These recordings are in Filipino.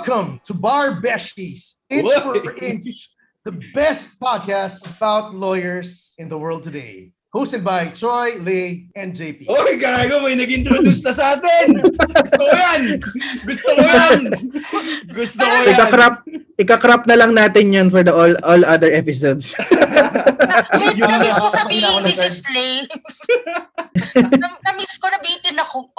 Welcome to Bar Beshies, inch Whoa. for inch, the best podcast about lawyers in the world today. Hosted by Troy, Lee, and JP. Oy, gago, may nag-introduce na sa atin. Gusto ko yan. Gusto ko yan. Gusto ko yan. Ika-crop, ika-crop na lang natin yun for the all all other episodes. Wait, na-miss na, ko sabihin, this is Slay. Na- na-miss ko, nabitin ako.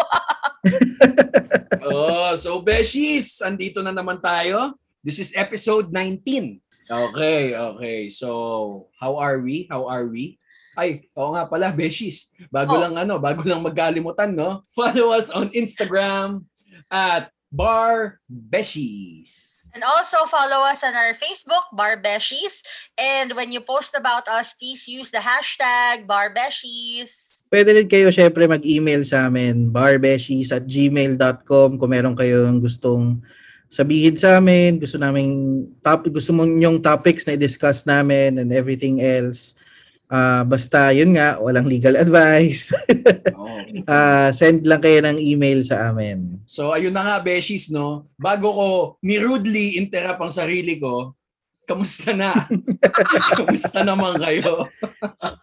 Oh, so Beshies, andito na naman tayo. This is episode 19. Okay, okay. So, how are we? How are we? Ay, oo nga pala, Beshies. Bago Oh. lang ano, bago lang magkalimutan, no? Follow us on Instagram at Bar Beshies. And also follow us on our Facebook, Barbeshies. And when you post about us, please use the hashtag Barbeshies. Pwede rin kayo syempre mag-email sa amin, barbeshies at gmail.com kung meron kayong gustong sabihin sa amin, gusto namin top, gusto mong yung topics na i-discuss namin and everything else. Ah, basta yun nga, walang legal advice. Oh. Ah, send lang kayo ng email sa amin. So ayun na nga Beshies no. Bago ko ni rudely interrupt ang sarili ko, kamusta na? kamusta naman kayo?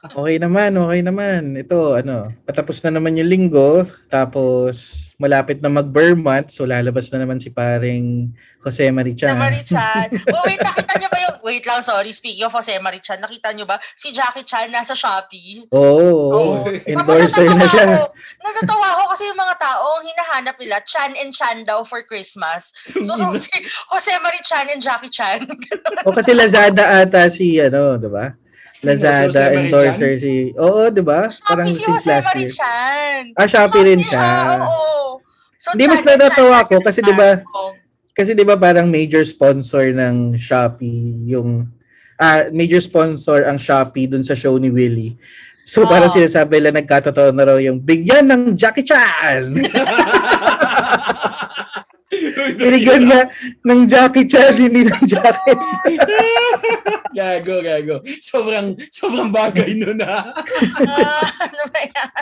Okay naman, okay naman. Ito, ano, patapos na naman yung linggo, tapos malapit na mag-Vermont, so lalabas na naman si paring Jose Marichan. Na Marichan. Oh, wait, nakita niyo ba yung... Wait lang, sorry. Speaking of Jose Marichan, nakita niyo ba si Jackie Chan nasa Shopee? Oo, Oh. oh, endorser na siya. Ako, natatawa ako kasi yung mga tao, ang hinahanap nila, Chan and Chan daw for Christmas. So, so si Jose Marichan and Jackie Chan. O kasi Lazada ata si, ano, di ba? Lazada endorser si, oo, di ba? Parang si since last year. Ah, Shopee rin siya. ah, oo. So, Di, mas natatawa ako kasi di ba, Chan. Kasi 'di ba parang major sponsor ng Shopee yung ah major sponsor ang Shopee dun sa show ni Willie. So parang Oo. sinasabi nila nagkatotoo na raw yung bigyan ng Jackie Chan. Binigyan na ng Jackie Chan hindi ng jacket. gago, gago. Sobrang sobrang bagay nun ha. Ah, ano ba yan?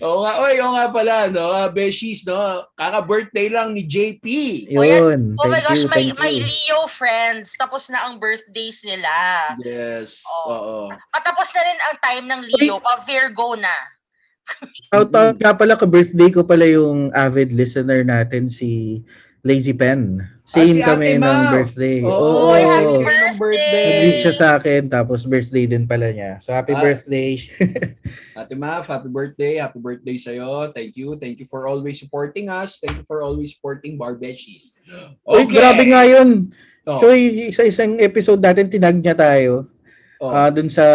oo nga, oy, oo nga pala, no? Uh, Beshies, no? Kaka-birthday lang ni JP. Yun. Oh my Thank gosh, you, may, thank may you. Leo friends. Tapos na ang birthdays nila. Yes, Oo. oo. Patapos na rin ang time ng Leo. Pa Virgo na. Shout out nga pala ka birthday ko pala yung avid listener natin si Lazy Pen. Ah, Same si kami Ate ng birthday. Oo, Oy, happy birthday! birthday. Nag-reach siya sa akin, tapos birthday din pala niya. So, happy Ah. birthday. Ate Maf, happy birthday. Happy birthday sa'yo. Thank you. Thank you for always supporting us. Thank you for always supporting Barbeshies. Uy, grabe nga yun. Oh, So, isa-isang episode natin, tinag niya tayo. Oh. ah dun sa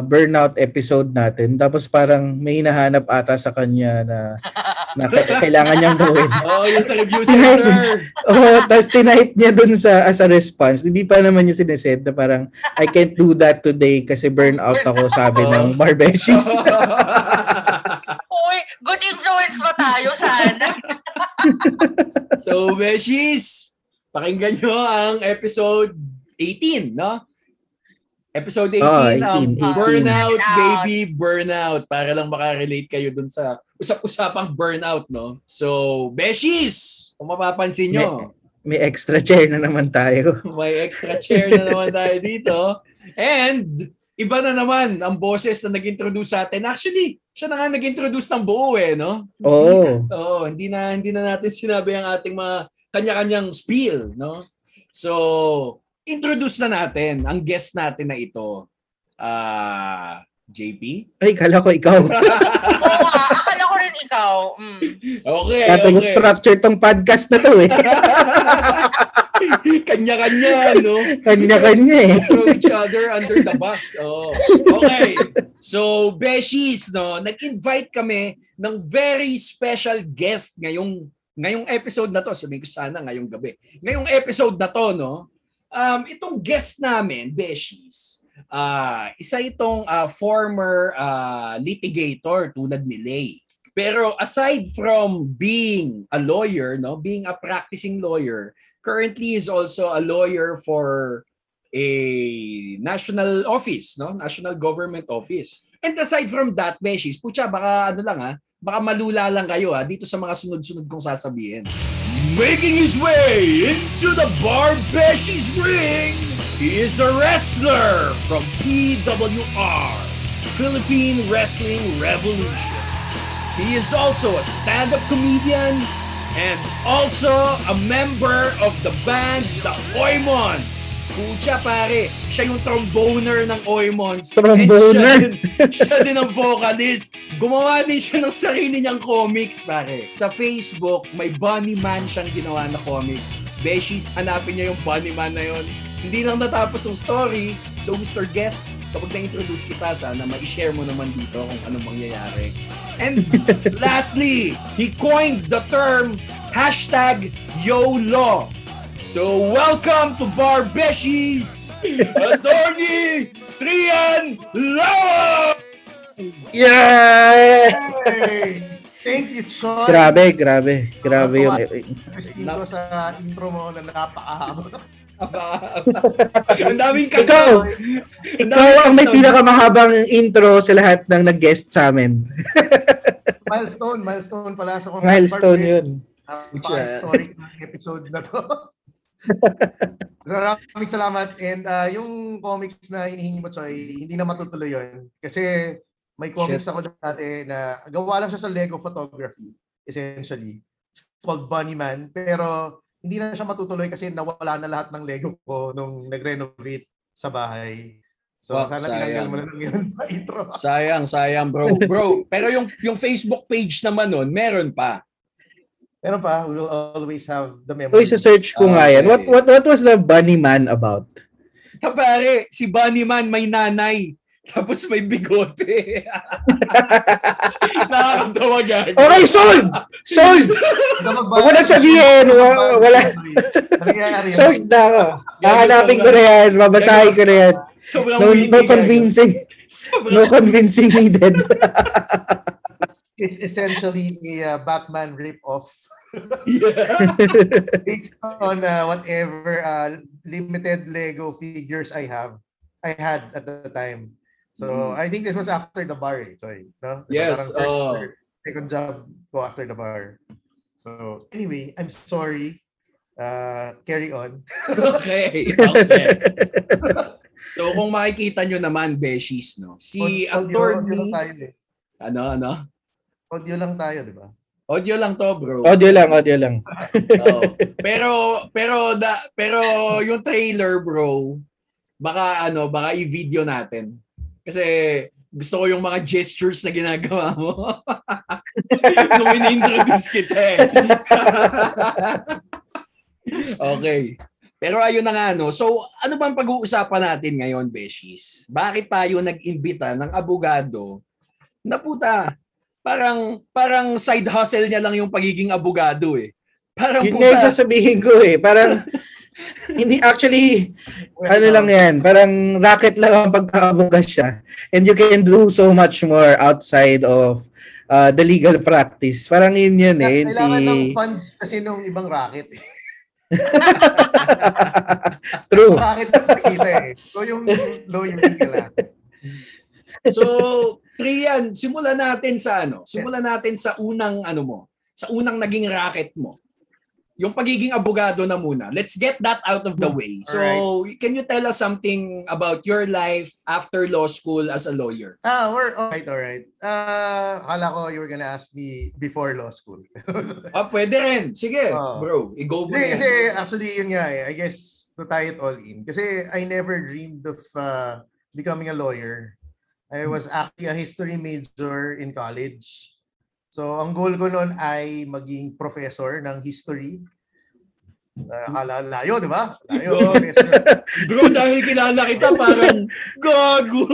burnout episode natin. Tapos parang may hinahanap ata sa kanya na, na kailangan niyang gawin. oh, yung sa review center. Oh, tapos tinight niya dun sa as a response. Hindi pa naman niya sinesend na parang I can't do that today kasi burnout ako sabi Oh. ng Barbeshies. Uy, good influence ba tayo sana? so, Beshies, pakinggan nyo ang episode 18, no? Episode 18, Oh, ang 18, 18. Burnout. Baby, Burnout. Para lang makarelate kayo dun sa usap-usapang burnout, no? So, Beshies, kung mapapansin nyo, May extra chair na naman tayo. may extra chair na naman tayo dito. And, iba na naman ang boses na nag-introduce sa atin. Actually, siya na nga nag-introduce ng buo eh, no? Oo. Oo, hindi na hindi na natin sinabi ang ating mga kanya-kanyang spiel, no? So, introduce na natin ang guest natin na ito. Ah, JP. Ay, kala ko ikaw. Oo akala ko rin ikaw. Mm. Okay, Kaya okay. structure tong podcast na to eh. Kanya-kanya, no? Kanya-kanya eh. Throw each other under the bus. Oh. Okay. So, Beshies, no, nag-invite kami ng very special guest ngayong ngayong episode na to. Sabihin ko sana ngayong gabi. Ngayong episode na to, no, um, itong guest namin, Beshies, ah isa itong ah, former ah, litigator tulad ni Lay. Pero aside from being a lawyer, no, being a practicing lawyer, currently is also a lawyer for a national office, no? National government office. And aside from that, Beshies, putya, baka ano lang ha, baka malula lang kayo ha, dito sa mga sunod-sunod kong sasabihin. Making his way into the Barbeshi's ring, he is a wrestler from PWR, Philippine Wrestling Revolution. He is also a stand-up comedian and also a member of the band The Oymons. Pucha pare, siya yung tromboner ng Oymons. Tromboner? siya din, siya din ang vocalist. Gumawa din siya ng sarili niyang comics pare. Sa Facebook, may Bunny Man siyang ginawa na comics. Beshies, hanapin niya yung Bunny Man na yon. Hindi lang natapos yung story. So Mr. Guest, kapag na-introduce kita, sana ma-share mo naman dito kung anong mangyayari. And lastly, he coined the term hashtag YOLO. So welcome to Barbeshies, Attorney Trian Lawa! Yeah! Hey, thank you, Choi. Grabe, grabe. Grabe yung... Esteem ko sa intro mo na napakahaba. Ang daming Ikaw! kakao. Ikaw ang may pinakamahabang intro sa lahat ng nag-guest sa amin. milestone, milestone pala sa kong Milestone yun. historic na episode na to. Maraming salamat. And uh, yung comics na hinihingi mo, Choy, hindi na matutuloy yun. Kasi may comics ako dati na gawa lang siya sa Lego photography, essentially. It's called Bunny Man. Pero hindi na siya matutuloy kasi nawala na lahat ng Lego ko nung nag-renovate sa bahay. So, Fuck, sana tinanggal mo na lang yun sa intro. Sayang, sayang bro. Bro, pero yung yung Facebook page naman nun, meron pa. Meron pa, we will always have the Uy, memories. sa search ko nga yan. What, what, what was the bunny man about? Tapare, si Bunny Man may nanay. Tapos may bigote. Nakakatawa gago. Okay, sold! Sold! Huwag mo na sabihin, wa- wala. Sold na ako. Hahanapin ko na yan. Babasahin ko na yan. Sobrang No, no convincing. Sobrang No convincing needed. is essentially a uh, Batman rip-off Yeah. based on uh, whatever uh, limited Lego figures I have, I had at the time. So Mm. I think this was after the bar, eh, Choy. No? Yes, first oo. or second job ko after the bar. So anyway, I'm sorry. Uh, carry on. okay. Okay. So kung makikita nyo naman, Beshies, no? Si tayo, eh. Ano, ano? Audio lang tayo, di ba? Audio lang to, bro. audio lang, audio lang. Oo. Pero pero da, pero yung trailer, bro, baka ano, baka i-video natin. Kasi gusto ko yung mga gestures na ginagawa mo. Nung in-introduce kita eh. okay. Pero ayun na nga, no? So, ano bang pag-uusapan natin ngayon, Beshies? Bakit tayo nag-imbita ng abogado na puta, parang parang side hustle niya lang yung pagiging abogado eh. Parang Yun nga yung puta, sasabihin ko eh. Parang, hindi actually, ano lang yan, parang racket lang ang pagkakabugas siya. And you can do so much more outside of uh, the legal practice. Parang yun yun eh. Kailangan ng si... funds kasi nung ibang racket. True. racket yung nakita eh. So yung lawyer ka lang. So, Trian, simulan natin sa ano? Simulan natin sa unang ano mo, sa unang naging racket mo. Yung pagiging abogado na muna. Let's get that out of the way. So, can you tell us something about your life after law school as a lawyer? Ah, we're alright, alright. Ah, akala ko you were gonna ask me before law school. Ah, pwede rin. Sige, Oh. bro. I-go mo kasi, kasi actually yun nga eh. I guess to tie it all in. Kasi I never dreamed of uh, becoming a lawyer. I was actually a history major in college. So ang goal ko noon ay maging professor ng history. Uh, akala layo, di ba? Layo. Professor. Bro, dahil kilala kita, parang gago.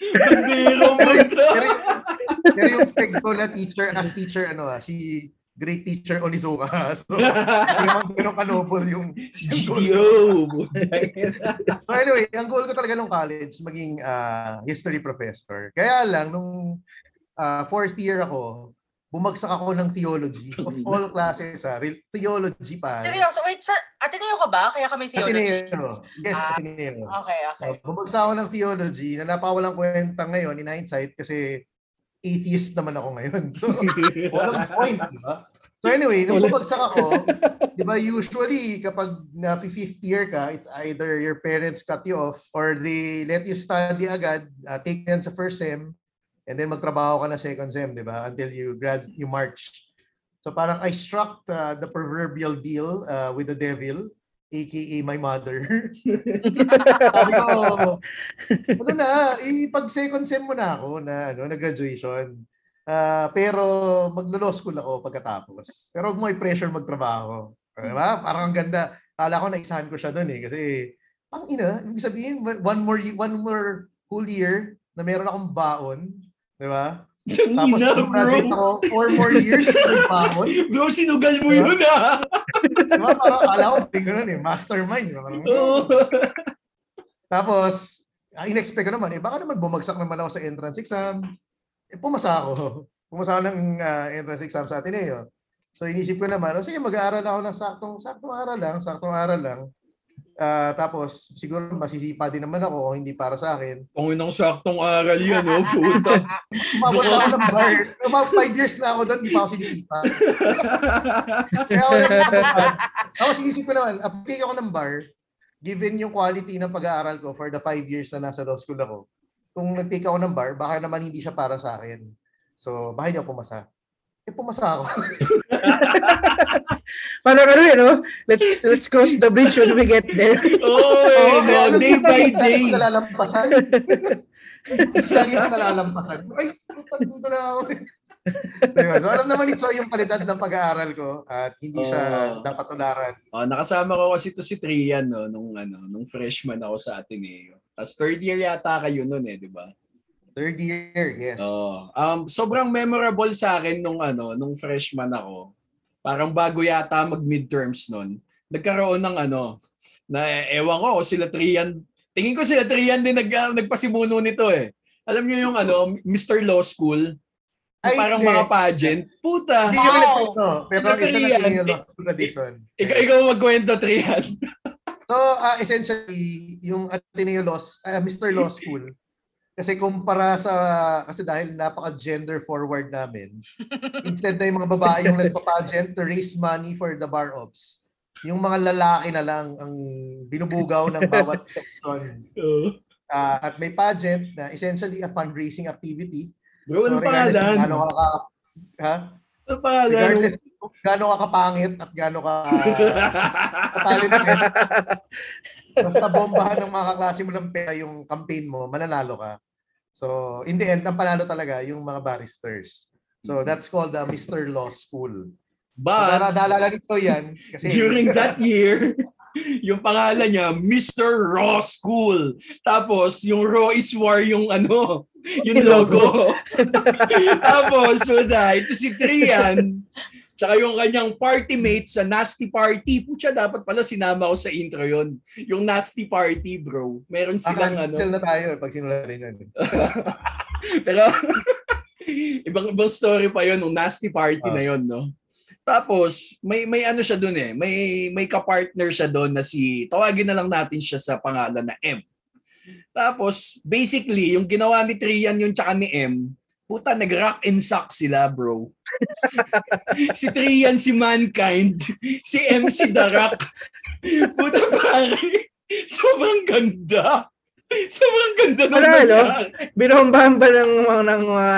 Bandero mo ito. pero, pero yung peg ko na teacher, as teacher, ano ah, si great teacher Onizuka. So, hindi naman ganun kanobol yung Si GTO. So anyway, ang goal ko talaga nung college, maging ah, history professor. Kaya lang, nung ah, fourth year ako, bumagsak ako ng theology of all classes. Ah, Real- theology pa. Seryoso, wait, sa Ateneo ka ba? Kaya kami theology. Ateneo. Yes, Ah, Ateneo. Okay, okay. Uh, bumagsak ako ng theology na napawalang kwenta ngayon in hindsight kasi atheist naman ako ngayon. So, walang point, di ba? So anyway, nung bumagsak ako, di ba usually kapag na fifth year ka, it's either your parents cut you off or they let you study agad, uh, take yan sa first sem, and then magtrabaho ka na second sem, di ba? Until you grad, you march. So parang I struck uh, the proverbial deal uh, with the devil, aka my mother. Sabi ko, ano na, ipag second sem mo na ako na ano, na graduation. Ah, pero maglo-law school ako pagkatapos. Pero huwag mo i-pressure magtrabaho. Diba? Parang ang ganda. Kala ko naisahan ko siya doon eh. Kasi, ang ina, ibig sabihin, one more, one more whole year na meron akong baon. Di ba? Tapos, Ina, bro. ako, four more years ng baon. Bro, sinugal mo yun ah. Di ba? Parang akala ko, tingnan nun eh, mastermind. Parang. Tapos, in-expect ko naman, eh, baka naman bumagsak naman ako sa entrance exam. Eh, pumasa ako. Pumasa ako ng ah, entrance exam sa Ateneo. So, inisip ko naman, oh, sige, mag-aaral ako ng saktong, saktong aral lang, saktong aral lang. Ah, tapos, siguro masisipa din naman ako kung hindi para sa akin. Kung inang saktong aral yan, oh, puta. Umabot ako ng bar. About five years na ako doon, di pa ako sinisipa. Kaya ako Ako sinisip ko naman, apply ako ng bar, given yung quality ng pag-aaral ko for the five years na nasa law school ako, kung nag-take ako ng bar, baka naman hindi siya para sa akin. So, baka hindi ako pumasa. Eh, pumasa ako. Parang ano yun, no? Let's, let's cross the bridge when we get there. oh, Oo, no, ano, day by day. ko nalalampasan. Lagi ko nalalampasan. Ay, dito na ako. so, yun. so, alam naman ito yung kalidad ng pag-aaral ko at hindi siya Oo. dapat tularan. Oh, nakasama ko kasi to si Trian no nung ano, nung freshman ako sa Ateneo. Tapos third year yata kayo noon eh, di ba? Third year, yes. Oh, um sobrang memorable sa akin nung ano, nung freshman ako. Parang bago yata mag midterms noon. Nagkaroon ng ano, na ewan ko sila Trian. Tingin ko sila Trian din nag, ah, nagpasimuno nito eh. Alam niyo yung ano, Mr. Law School, Ay, parang hindi. mga pageant. Puta. Hindi kami Wow. nagkwento, pero Hindi it's an kami yan. Ateneo Law School tradition. Ikaw, ikaw magkwento, Trian. So, ah, essentially, yung Ateneo Law, ah, Mr. Law School, kasi kumpara sa, kasi dahil napaka-gender forward namin, instead na yung mga babae yung nagpa-pageant to raise money for the bar ops, yung mga lalaki na lang ang binubugaw ng bawat section. Ah, at may pageant na essentially a fundraising activity. Bro, ano regardless pangalan? gaano ka, ha? Ano pangalan? Regardless gaano ka kapangit at gaano ka talented, basta bombahan ng mga kaklase mo ng pera yung campaign mo, mananalo ka. So, in the end, ang panalo talaga yung mga barristers. So, that's called the Mr. Law School. So, But, na- naalala nito yan. Kasi, during that year, yung pangalan niya, Mr. Raw School. Tapos, yung Raw is War yung ano, yung logo. Tapos, wala, ito si Trian, tsaka yung kanyang party mate sa Nasty Party. Pucha, dapat pala sinama ko sa intro yon Yung Nasty Party, bro. Meron silang ano. Cancel na tayo eh, pag sinulatin yan. Pero ibang ibang story pa 'yon nung nasty party Ah. na 'yon, no. Tapos may may ano siya doon eh. May may ka-partner siya doon na si tawagin na lang natin siya sa pangalan na M. Tapos basically yung ginawa ni Trian yung tsaka ni M, puta nag-rock and sock sila, bro. Si Trian si Mankind, si M si The Rock. Puta pare, sobrang ganda. Sobrang ganda ng Ano, ano? Binombahan ba ng, mga- ng mga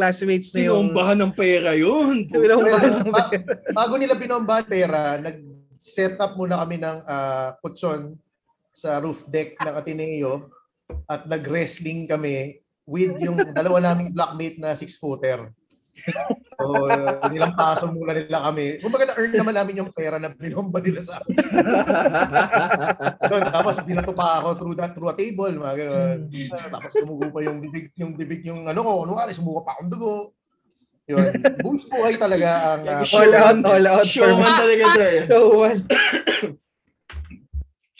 classmates na yung... Sinombahan ng pera yun. Binombahan ng Ba- bago nila binomba pera, nag-set up muna kami ng ah, kutsyon sa roof deck ng Ateneo at nag-wrestling kami with yung dalawa naming blockmate na six-footer. So, uh, nilampaso muna nila kami. Kumbaga na-earn naman namin yung pera na binomba nila sa amin. Doon, tapos binato pa ako through, that, through a table, mga gano'n. Ah, tapos tumugo pa yung bibig, yung bibig, yung ano ko, kunwari, sumuka pa akong dugo. Yun. Buwis buhay talaga ang ah, All out, all out. Showman for- talaga to eh. Showman.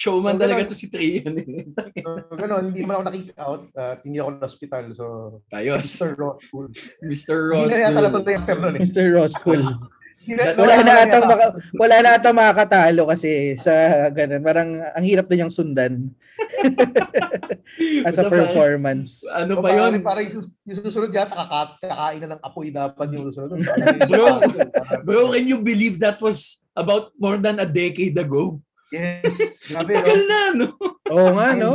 Showman So, talaga ganun. to si Trian eh. So, ganun, hindi man ako na-kick out at hindi ako na hospital. So, Ayos. Mr. Raw School. Mr. Hindi Ross. na yata no. natuloy ang term nun eh. Mr. Roscoe. That- Wala na na. maka, wala na atang makakatalo kasi sa ganun. Parang ang hirap din yung sundan as a Diba? performance. Ano pa yun? Parang, yung, yung susunod yata, kaka- kakain na ng apoy dapat yung susunod. Bro, Bro, can you believe that was about more than a decade ago? Yes. Grabe, Tagal no? na, no? Oo nga, no?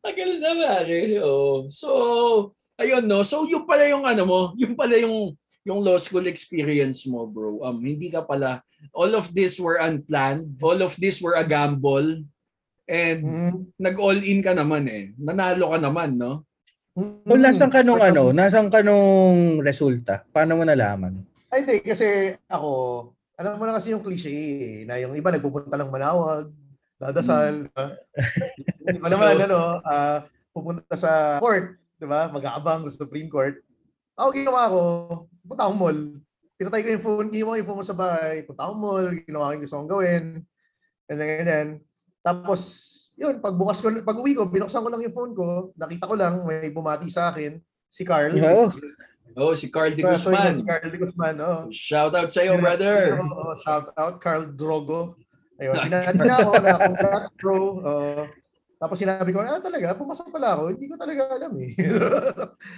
Tagal na, pare. Oh. So, ayun, no? So, yung pala yung ano mo, yung pala yung yung law school experience mo, bro. Um, hindi ka pala, all of this were unplanned. All of this were a gamble. And Mm. nag-all in ka naman eh. Nanalo ka naman, no? Mm. So, nasan ka nung ano? Nasan ka nung resulta? Paano mo nalaman? Ay, hindi. Kasi ako, alam mo na kasi yung cliche eh, na yung iba nagpupunta ng Manawag, dadasal. Diba? Iba naman, ano, ah, pupunta sa court, di ba? Mag-aabang sa Supreme Court. Ako, ginawa ko, punta akong mall. Pinatay ko yung phone, ginawa ko yung phone mo sa bahay. Punta akong mall, ginawa ko yung gusto kong gawin. Ganyan, ganyan. Tapos, yun, pagbukas ko, pag uwi ko, binuksan ko lang yung phone ko, nakita ko lang, may bumati sa akin, si Carl. Oo. Oh, si Carl de Sorry, Guzman. Si Carl de Guzman, oo. Shout out sa iyo, brother. Oo, shout out Carl Drogo. Ayun, pinati na ako na congrats bro. Oo. tapos sinabi ko, ah talaga, pumasok pala ako. Hindi ko talaga alam eh.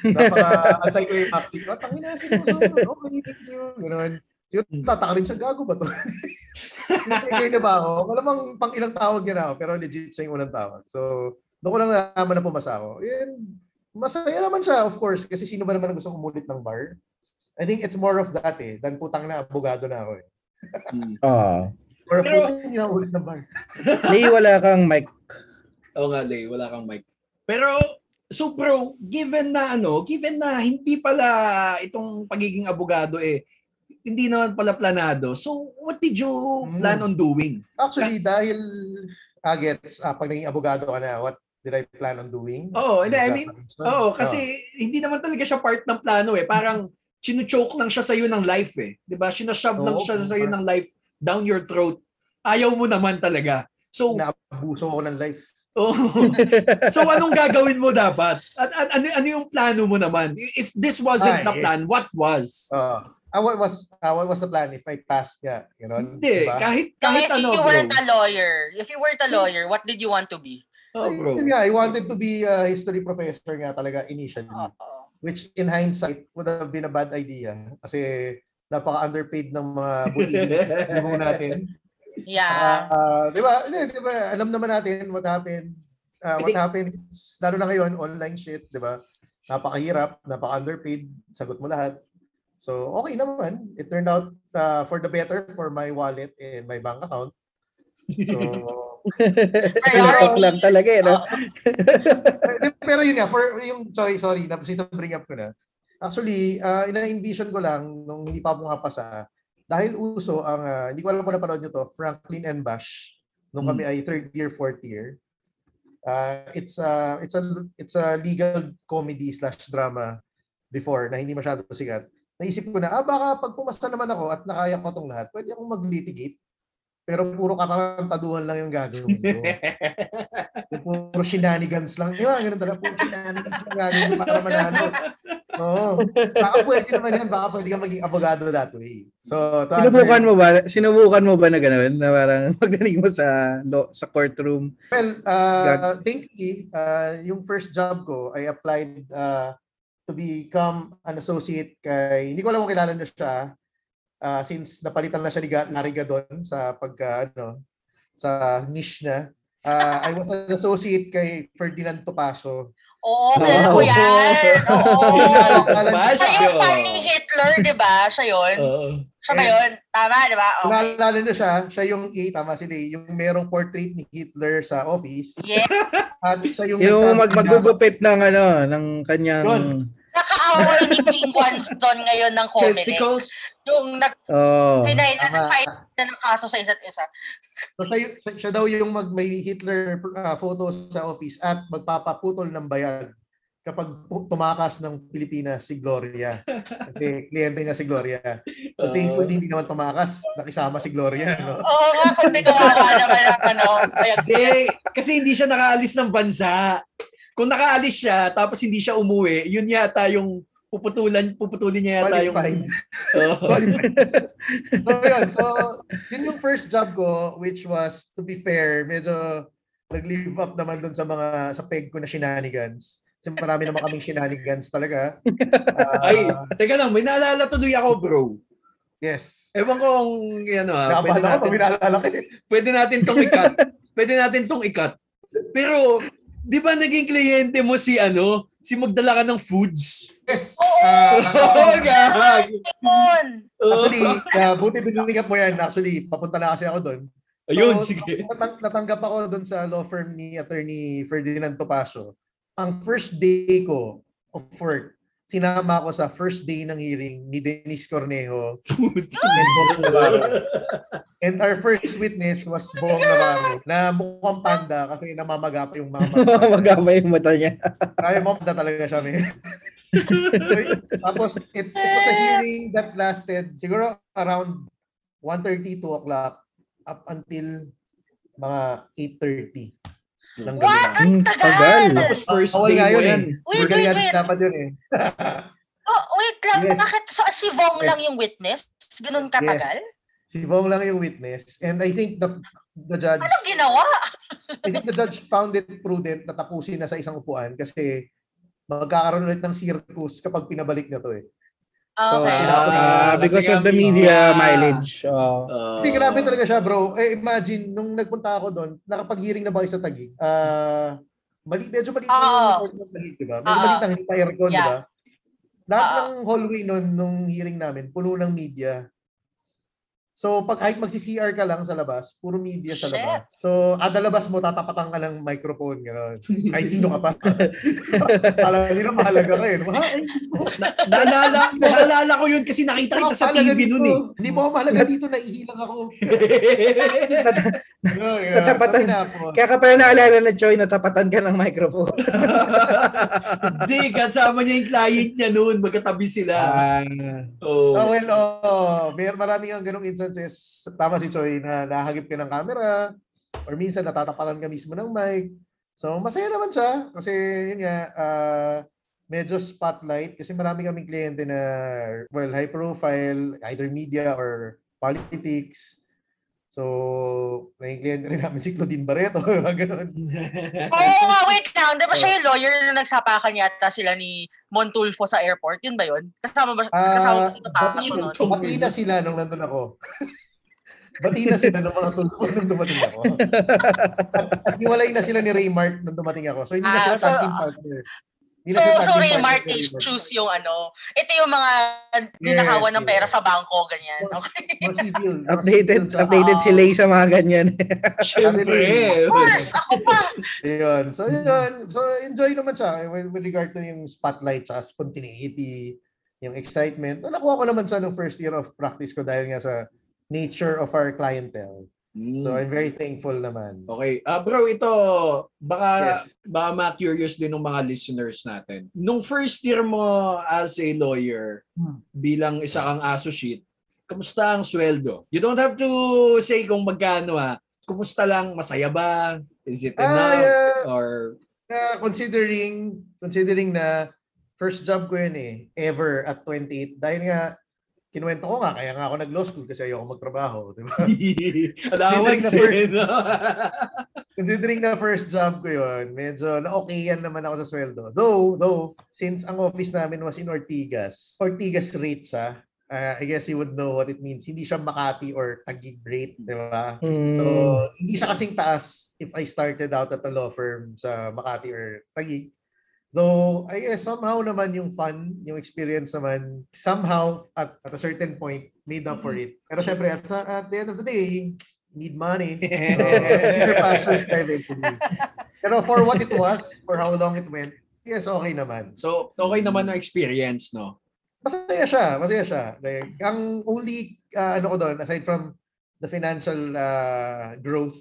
Yung acting ko. Tangin na, seryoso. Okay, thank you. Ganun. Siguro tataka rin siya, gago ba to? Kaya na ba ako? Malamang pang ilang tawag niya na ako, pero legit siya yung unang tawag. So, doon ko lang nalaman na pumasa ako. Yun, masaya naman siya, of course, kasi sino ba naman ang gusto umulit ng bar? I think it's more of that eh, than putang na abogado na ako eh. Hmm. Ah. Or Pero- putang hindi na ulit ng bar. Lay, wala kang mic. Oo nga, Lay, wala kang mic. Pero, so bro, given na ano, given na hindi pala itong pagiging abogado eh, hindi naman pala planado. So, what did you Hmm. plan on doing? Actually, dahil ah, gets, ah, pag naging abogado ka na, what did I plan on doing? Oo, hindi, I mean, Oo, Oh. kasi hindi naman talaga siya part ng plano eh. Parang chinuchoke lang siya sa'yo ng life eh. 'Di ba? Sinashove lang Oo, siya sa'yo parang- ng life down your throat. Ayaw mo naman talaga. So, Inaabuso ko ng life. oh. so anong gagawin mo dapat? At, at ano, ano yung plano mo naman? If this wasn't Ay, the plan, what was? Uh, ah, what was ah, what was the plan if I passed nga? You know, Hindi, kahit So kahit if ano, you bro. weren't a lawyer, if you weren't a lawyer, what did you want to be? Oh, bro. Yun nga, I wanted to be a history professor nga talaga initially. Oo. Which in hindsight would have been a bad idea. Kasi napaka-underpaid ng mga mo natin. Yeah. Ah, di ba? Di ba? Alam naman natin what happened. Ah, what happened is, lalo na ngayon, online shit, di ba? Napakahirap, napaka-underpaid, sagot mo lahat. So, okay naman. It turned out ah, for the better for my wallet and my bank account. So, Tiktok lang talaga eh, no? Pero yun nga, for yung, sorry, sorry, napasisa bring up ko na. Actually, uh, ina-envision ko lang nung hindi pa pumapasa, dahil uso ang, ah, hindi ko alam kung napanood nyo to, Franklin and Bash, nung kami ay third year, fourth year. Uh, it's a it's a it's a legal comedy slash drama before na hindi masyado sikat. Naisip ko na, ah baka pag pumasa naman ako at nakaya ko tong lahat, pwede akong mag-litigate. Pero puro katarantaduhan lang yung gagawin ko. Puro shenanigans lang. Yung mga ganun talaga, puro shenanigans lang gagawin ko para manalo. Oo. Baka pwede naman yan, baka pwede ka maging abogado that way. So, to answer- Sinubukan mo ba? Sinubukan mo ba na gano'n? Na parang magaling mo sa law, sa courtroom. Well, uh, thankfully, uh, yung first job ko, I applied uh, to become an associate kay, hindi ko alam kung kilala niyo siya, uh, since napalitan na siya ni Ga- Larry Gadon sa pagka, ano, sa niche niya. Uh, I was an associate kay Ferdinand Topacio. Oo, kilala ko yan. Oo. Siya yung yun. funny Hitler, di ba? Siya yun. Oo. Siya ba yun? Tama, di ba? Okay. naalala niyo siya, siya yung A, tama si Lay, yung merong portrait ni Hitler sa office. Yeah. At siya yung, Yung mag na- magugupit ng ano, ng kanyang Yun. Nakaaway ni King Wanston ngayon ng Comelec. Testicles? Yung oh. nag-final na Tama. nag-fight na ng kaso sa isa't isa. So, siya, siya daw yung mag, may Hitler uh, photos sa office at magpapaputol ng bayag kapag tumakas ng Pilipinas si Gloria. Kasi kliyente niya si Gloria. So Oo. thankfully hindi naman tumakas, nakisama si Gloria. No? Oo nga, kundi kawawa naman ang ano. Hindi, kasi hindi siya nakaalis ng bansa. Kung nakaalis siya, tapos hindi siya umuwi, yun yata yung puputulan, puputulin niya yata yung... Qualified. Oo. Qualified. so yun, so yun yung first job ko which was to be fair, medyo nag-live up naman dun sa mga sa peg ko na shenanigans. Kasi marami naman kaming shenanigans talaga. Ah, Ay, teka lang, may naalala tuloy ako, bro. yes. Ewan ko kung, ano ha, pwede Nakabahan ako natin, pwede natin tong ikat. pwede natin tong ikat. Pero, di ba naging kliyente mo si ano, si magdala ka ng foods? Yes. Oo. Oh, gag! Actually, uh, buti binigyan mo yan. Actually, papunta na kasi ako doon. Ayun, So, sige. natang- natanggap ako doon sa law firm ni attorney Ferdinand Topacio. Ang first day ko of work, sinama ako sa first day ng hearing ni Denise Cornejo and Bong Navarro. And our first witness was Bong Navarro na mukhang panda kasi namamaga pa yung mga mata. Magabay yung mata niya. Kaya mo panda talaga siya, man. Tapos, it's, it was a hearing that lasted siguro around 1.30, 2 o'clock up until mga 8.30 ng What? Ang Hmm, tagal! tagal. Tapos first Bawal day mo yun yan. eh. Wait, Legal wait, yan, wait. dapat yun eh. Oh, wait lang, Yes. bakit so, si Vong Yes. lang yung witness? Ganun katagal? Si Bong lang yung witness. And I think the the judge, Anong ginawa? I think the judge found it prudent na tapusin na sa isang upuan kasi magkakaroon ulit ng circus kapag pinabalik na to eh. So, Okay. Ah, kasi because of the media mileage. Uh, Kasi grabe talaga siya, bro. Eh, imagine, nung nagpunta ako doon, nakapag-hearing na ba kayo sa Taguig? Ah, mali, medyo maliit Oo. yung Taguig, di ba? Medyo Oo. maliit pa aircon, di ba? Lahat Oo. ng hallway nun, nung hearing namin, puno ng media. So, pag kahit magsi-CR ka lang sa labas, puro media sa Shit. labas. So, ada labas mo, tatapatan ka ng microphone, gano'n. Kahit sino ka pa. Alam nila, mahalaga ka eh. Ha? Ay, naalala, naalala ko yun kasi nakita kita sa TV dito. nun eh. Hindi mo mahalaga dito, naihilang ako. No, yeah. Natapatan. Na. Kaya ka pala naalala na Joy, natapatan ka ng microphone. Hindi, kasama niya yung client niya noon, magkatabi sila. Ah, Oh. Oh, well, oh, may marami ang ganong instances. Tama si Choi na nahagip ka ng camera or minsan natatapatan ka mismo ng mic. So, masaya naman siya kasi yun nga, ah, medyo spotlight kasi marami kaming kliyente na well, high profile, either media or politics. So, naging kliyente rin namin si Claudine Barreto, mga. Oo nga, wait lang. Di ba siya yung lawyer nung nagsapakan yata sila ni Montulfo sa airport? Yun ba yun? Kasama ba? kasama Ah, ba bati, nun? bati na sila nung nandun ako. bati na sila ng mga tulpo nung dumating ako. At hiwalay na sila ni Raymark nung dumating ako. So, hindi na Ah, sila so, tag team partner. Hindi So, na sila so tag team Ray partner Mark choose yung ano. Ito yung mga ninakawan ng yes. pera sa bangko, ganyan. Okay. Updated, sa- updated si Lay sa mga ganyan. Siyempre. Of course, ako pa. Ayun. So, yun. So, enjoy naman siya with, with regard to yung spotlight sa spontaneity, yung excitement. Nakuha ko naman siya nung first year of practice ko dahil nga sa nature of our clientele. Mm. So, I'm very thankful naman. Okay. Ah bro, ito baka Yes. baka ma-curious din ng mga listeners natin. Nung first year mo as a lawyer Hmm. bilang isa kang associate, kamusta ang sweldo? You don't have to say kung magkano ha. Kumusta lang? Masaya ba? Is it Ah, enough? yeah. Or Uh, considering considering na first job ko yun eh, ever at 28. Dahil nga, kinuwento ko nga, kaya nga ako nag-law school kasi ayoko magtrabaho. Di ba? allowance Considering eh, no? considering na first job ko yun, medyo na-okay yan naman ako sa sweldo. Though, though, since ang office namin was in Ortigas, Ortigas rate siya, uh, I guess you would know what it means. Hindi siya Makati or Taguig rate, di ba? Hmm. So, hindi siya kasing taas if I started out at a law firm sa Makati or Taguig. Though, I guess somehow naman yung fun, yung experience naman, somehow at, at a certain point, made up for it. Pero syempre, at, sa- at the end of the day, need money. So, bigger pastures ka eventually. Pero for what it was, for how long it went, yes, okay naman. so, okay naman ang experience, no? Masaya siya, masaya siya. Like, ang only, uh, ano ko doon, aside from the financial uh, growth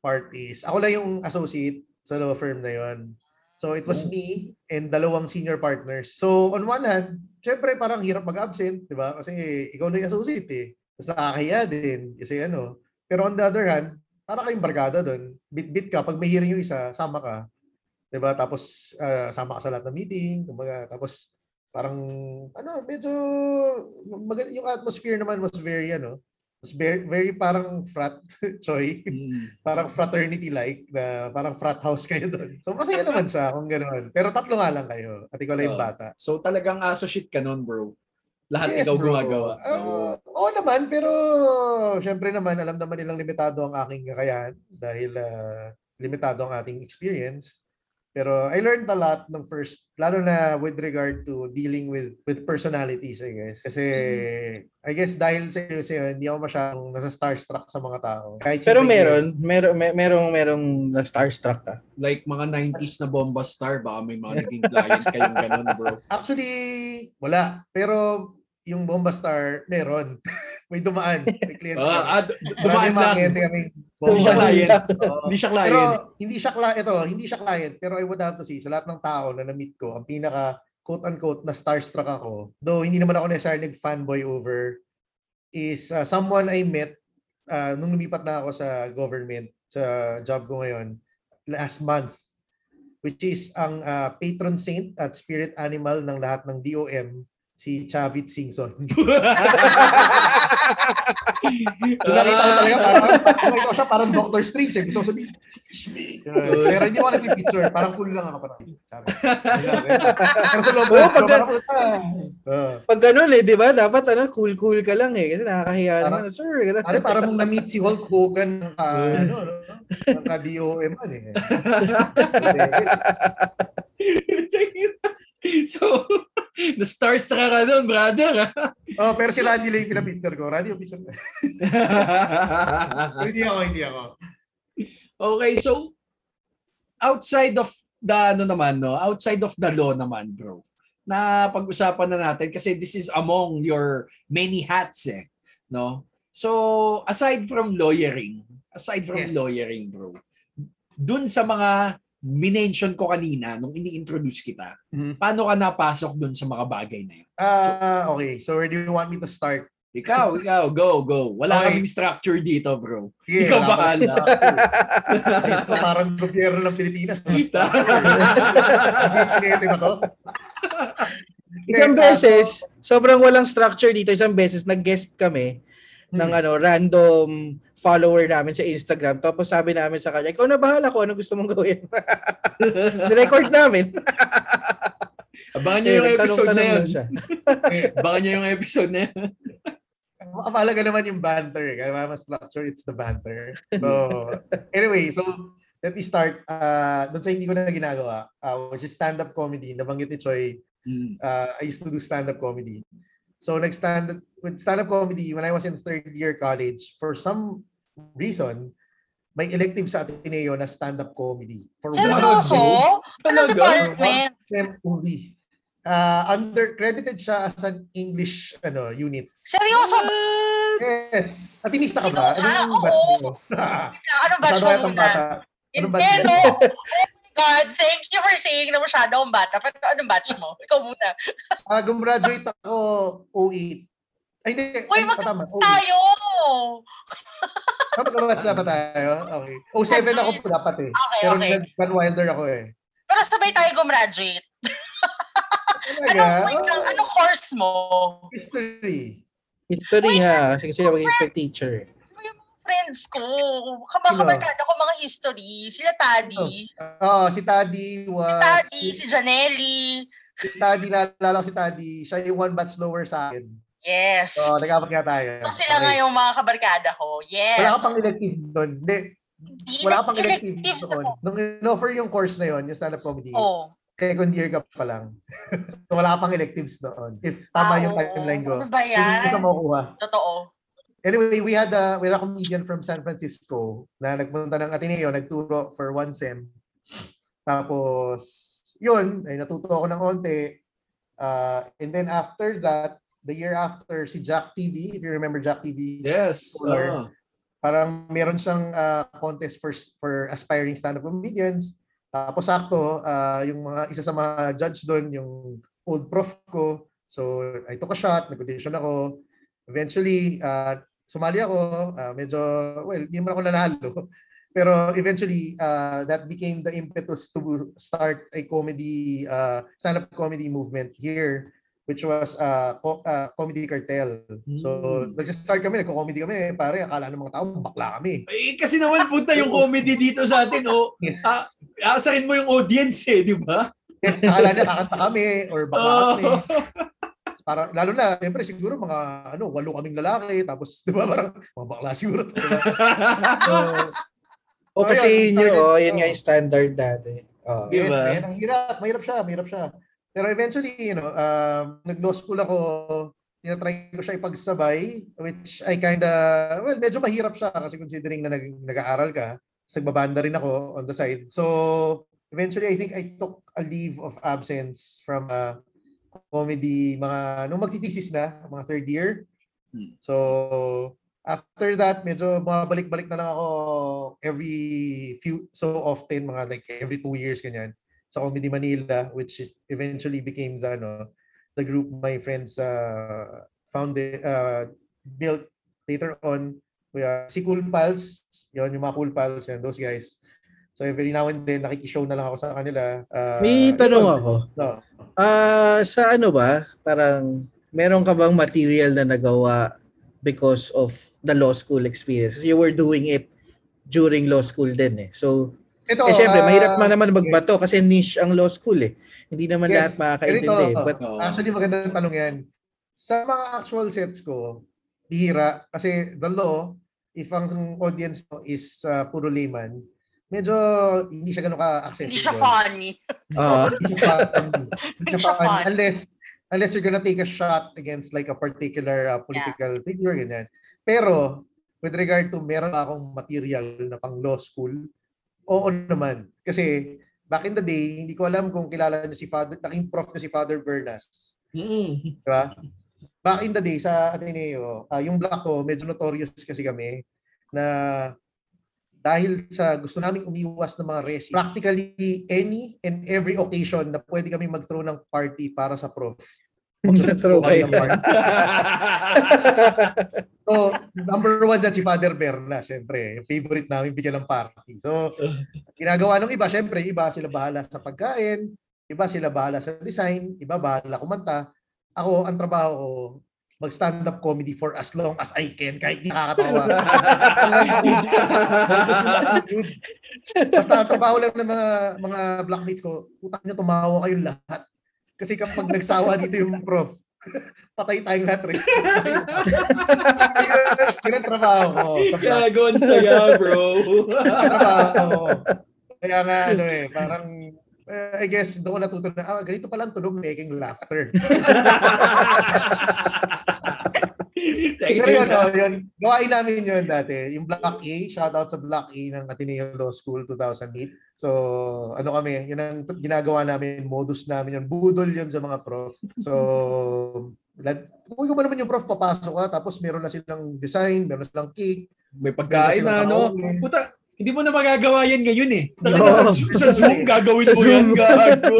part is, ako lang yung associate sa law firm na yon. So it was me and dalawang senior partners. So on one hand, syempre parang hirap mag-absent, di ba? Kasi ikaw na yung associate eh. Tapos nakakahiya din. Kasi ano. Pero on the other hand, para kayong barkada doon. Bit-bit ka. Pag may hearing yung isa, sama ka. Di ba? Tapos ah, sama ka sa lahat ng meeting. Kumbaga, tapos parang ano, medyo mag- yung atmosphere naman was very ano, was very, very parang frat choy. Mm. parang fraternity like na parang frat house kayo doon. So masaya naman siya kung ganoon. Pero tatlo nga lang kayo at ikaw lang yung bata. So talagang associate ka nun, bro. Lahat Yes, ikaw bro. gumagawa. Ah, oo naman, pero syempre naman, alam naman nilang limitado ang aking kakayahan dahil ah, limitado ang ating experience. Pero I learned a lot ng first, lalo na with regard to dealing with with personalities, I guess. Kasi I guess dahil sa sa hindi ako masyadong nasa starstruck sa mga tao. Kahit Pero meron, meron, may- merong, merong na starstruck ka. like mga 90s na bomba star, baka may mga naging client kayong ganun, bro. Actually, wala. Pero yung Bomba Star, meron. May dumaan. May client. D- Marami dumaan lang. kaming Hindi siya client. Oo. Hindi siya Pero client. hindi siya client ito, hindi siya client, pero I would have to say sa lahat ng tao na na-meet ko, ang pinaka quote unquote na starstruck ako, though hindi naman ako necessarily fanboy over is uh, someone I met uh, nung lumipat na ako sa government sa job ko ngayon last month which is ang uh, patron saint at spirit animal ng lahat ng DOM si Chavit Singson. Nakita ko talaga, parang, nakita ko siya parang Doctor Strange eh. Gusto ko sabihin, "Excuse me." Pero hindi ko nag-picture. Parang cool lang ako. Parang, sabi. Pero sa loob, Oo, pag- parang, uh, Pag ganun eh, di ba? Dapat ano, cool-cool ka lang eh. Kasi nakakahiya naman. Sir, ganun. Ano, parang mong na-meet si Hulk Hogan ng ka, ano, no? ng ka-DOM man eh. so, the stars na ka doon, brother. Oh, pero si Randy lang yung pinapicture ko. Randy yung picture. Hindi ako, hindi ako. okay, so outside of the ano naman no, outside of the law naman, bro. Na pag-usapan na natin kasi this is among your many hats eh, no? So, aside from lawyering, aside from Yes. lawyering, bro. Dun sa mga minention ko kanina nung ini-introduce kita, Mhm. paano ka napasok dun sa mga bagay na yun? Ah, okay. So where do you want me to start? Ikaw, ikaw, go, go. Wala Okay. kaming structure dito, bro. Sige, Ikaw structure. Ito parang gobyerno ng Pilipinas. Pinete ba to? Isang beses, sobrang walang structure dito. Isang beses, nag-guest kami ng Hmm. ano random follower namin sa Instagram. Tapos sabi namin sa kanya, ikaw na bahala kung ano gusto mong gawin. Record namin. Abangan nyo yung Eh, episode na nagtanong-tanong yun. Abangan nyo yung episode na yun. Ang mahalaga naman yung banter. eh. Kaya mas structure, it's the banter. So, anyway, so let me start uh, doon sa hindi ko na ginagawa, uh, which is stand-up comedy. Nabanggit ni Choi, Mm. uh, I used to do stand-up comedy. So, nag-stand with stand-up comedy when I was in third year college, for some reason, may elective sa Ateneo na stand-up comedy. For Seryoso? Talaga? department? only. Uh, under credited siya as an English ano unit. Seryoso? Yes. Atinista ka ba? ba? Anong Oo. batch mo? Anong batch mo muna? Hindi, no. God, thank you for saying na masyado akong bata. Pero anong batch mo? Ikaw muna. Ah, gumraduate ako 08. Ay, hindi. Uy, Ay, mag- tama. 08. Tayo! Batch na ba tayo? Okay. 07 ako po dapat eh. Okay, Pero okay. Van Wilder ako eh. Pero sabay tayo gumraduate. Talaga? Anong, wait lang, Oh, anong course mo? history. History nga. Kasi siya maging history teacher. Kasi yung mga friends ko, kabang Sino? kabarkada ko mga history. Sila Taddy. Oh, si Taddy Si was... Taddy, si Janelli. Si Taddy, naalala ko si Taddy. Siya yung one batch lower sa akin. Yes. So, nag-apat nga tayo. So, sila nga yung mga kabarkada ko. Yes. Wala ka pang elective doon. Hindi. Hindi Wala ka pang elective elective doon. Nung in-offer yung course na yon, yung stand-up comedy, Oh. second year ka pa lang. so, wala ka pang electives doon. If tama Ah, yung timeline ko. Ano ba Hindi ka yan? makukuha. Totoo. Anyway, we had a, we had a comedian from San Francisco na nagpunta ng Ateneo, nagturo for one sem. Tapos, yun, ay natuto ako ng onte. Uh, and then after that, the year after, si Jack TV, if you remember Jack TV, Yes. Or- oo. parang meron siyang uh, contest for for aspiring stand-up comedians. Tapos sakto, uh, yung mga isa sa mga judge doon, yung old prof ko. So, I took a shot, nag-audition ako. Eventually, uh, sumali ako. Uh, medyo, well, hindi naman ako nanalo. Pero eventually, uh, that became the impetus to start a comedy, uh, stand-up comedy movement here which was uh, co- uh, Comedy Cartel. So, Hmm. nag-start kami, nagko-comedy kami, pare, akala ng mga tao, bakla kami. Eh, kasi naman punta yung comedy dito sa atin, oh. Ah, aasarin mo yung audience eh, di ba? Yes, akala niya kakanta kami, or bakla Oh. kami. Para, lalo na, siyempre, siguro mga, ano, walo kaming lalaki, tapos, di ba, parang, mga bakla siguro. to, di ba? So, O So, kasi yun, yun yun, started- oh, yun nga oh. yung standard dati. Oh. Di Yes, ba? man. Ang hirap. Mahirap siya. Mahirap siya. Pero eventually, you know, um, nag-law school ako, tinatry ko siya ipagsabay, which I kinda, well, medyo mahirap siya kasi considering na nag, nag-aaral ka, nagbabanda rin ako on the side. So, eventually, I think I took a leave of absence from uh, comedy, mga, nung magtitisis na, mga third year. Hmm. So, after that, medyo bumabalik-balik na lang ako every few, so often, mga like every two years, ganyan, sa Comedy Manila, which is eventually became the, ano, the group my friends uh, founded, uh, built later on. Kuya, si Cool Pals, yun, yung mga Cool Pals, yan, those guys. So every now and then, nakikishow na lang ako sa kanila. Uh, May tanong yun. ako. No. Ah, sa ano ba? Parang meron ka bang material na nagawa because of the law school experience? You were doing it during law school din eh. So, Ito, eh syempre, ah, mahirap man naman magbato kasi niche ang law school eh. Hindi naman Yes, lahat makakaintindi. ganito. But Oo. Actually, magandang tanong yan. Sa mga actual sets ko, bihira. Kasi the law, if ang audience mo is uh, puro layman, medyo hindi siya ganun ka-accessible. Hindi siya funny. ah, Hindi siya funny. Hindi Hindi siya funny. fun. Unless, unless you're gonna take a shot against like a particular uh, political figure, ganyan. Pero, with regard to meron akong material na pang law school, oo naman. Kasi, back in the day, hindi ko alam kung kilala niyo si Father, naging prof na si Father Bernas. Mm. Di ba? Back in the day sa Ateneo, ah, yung block ko, medyo notorious kasi kami na dahil sa gusto naming umiwas ng mga resi, practically any and every occasion na pwede kami mag-throw ng party para sa prof. Ng party. So, number one dyan si Father Berna, syempre. Yung favorite namin bigyan ng party. So, ginagawa ng iba, syempre, iba sila bahala sa pagkain, iba sila bahala sa design, iba bahala kumanta. Ako, ang trabaho ko, mag-stand-up comedy for as long as I can, kahit di nakakatawa. Basta ang trabaho lang ng mga mga blackmates ko, utang nyo tumawa kayong lahat. Kasi kapag nagsawa dito yung prof, patay tayong lahat rin. Ang trabaho ko. Gago, ang saya, bro. trabaho ko. Kaya nga, ano eh, parang, eh, I guess, doon ko natuto na, ah, ganito pala ang tunog making laughter. Pero yun, oh, yun, gawain namin yun dati. Yung Block A, shout out sa Block A ng Ateneo Law School 2008. So, ano kami, yun ang ginagawa namin, modus namin yun. Budol yun sa mga prof. So, kung ko ba naman yung prof, papasok ka, tapos meron na silang design, meron na silang cake. May pagkain na, no? Puta, hindi mo na magagawa yan ngayon eh. Talaga sa, Oo. sa Zoom, gagawin Sa mo yan, Zoom. gago.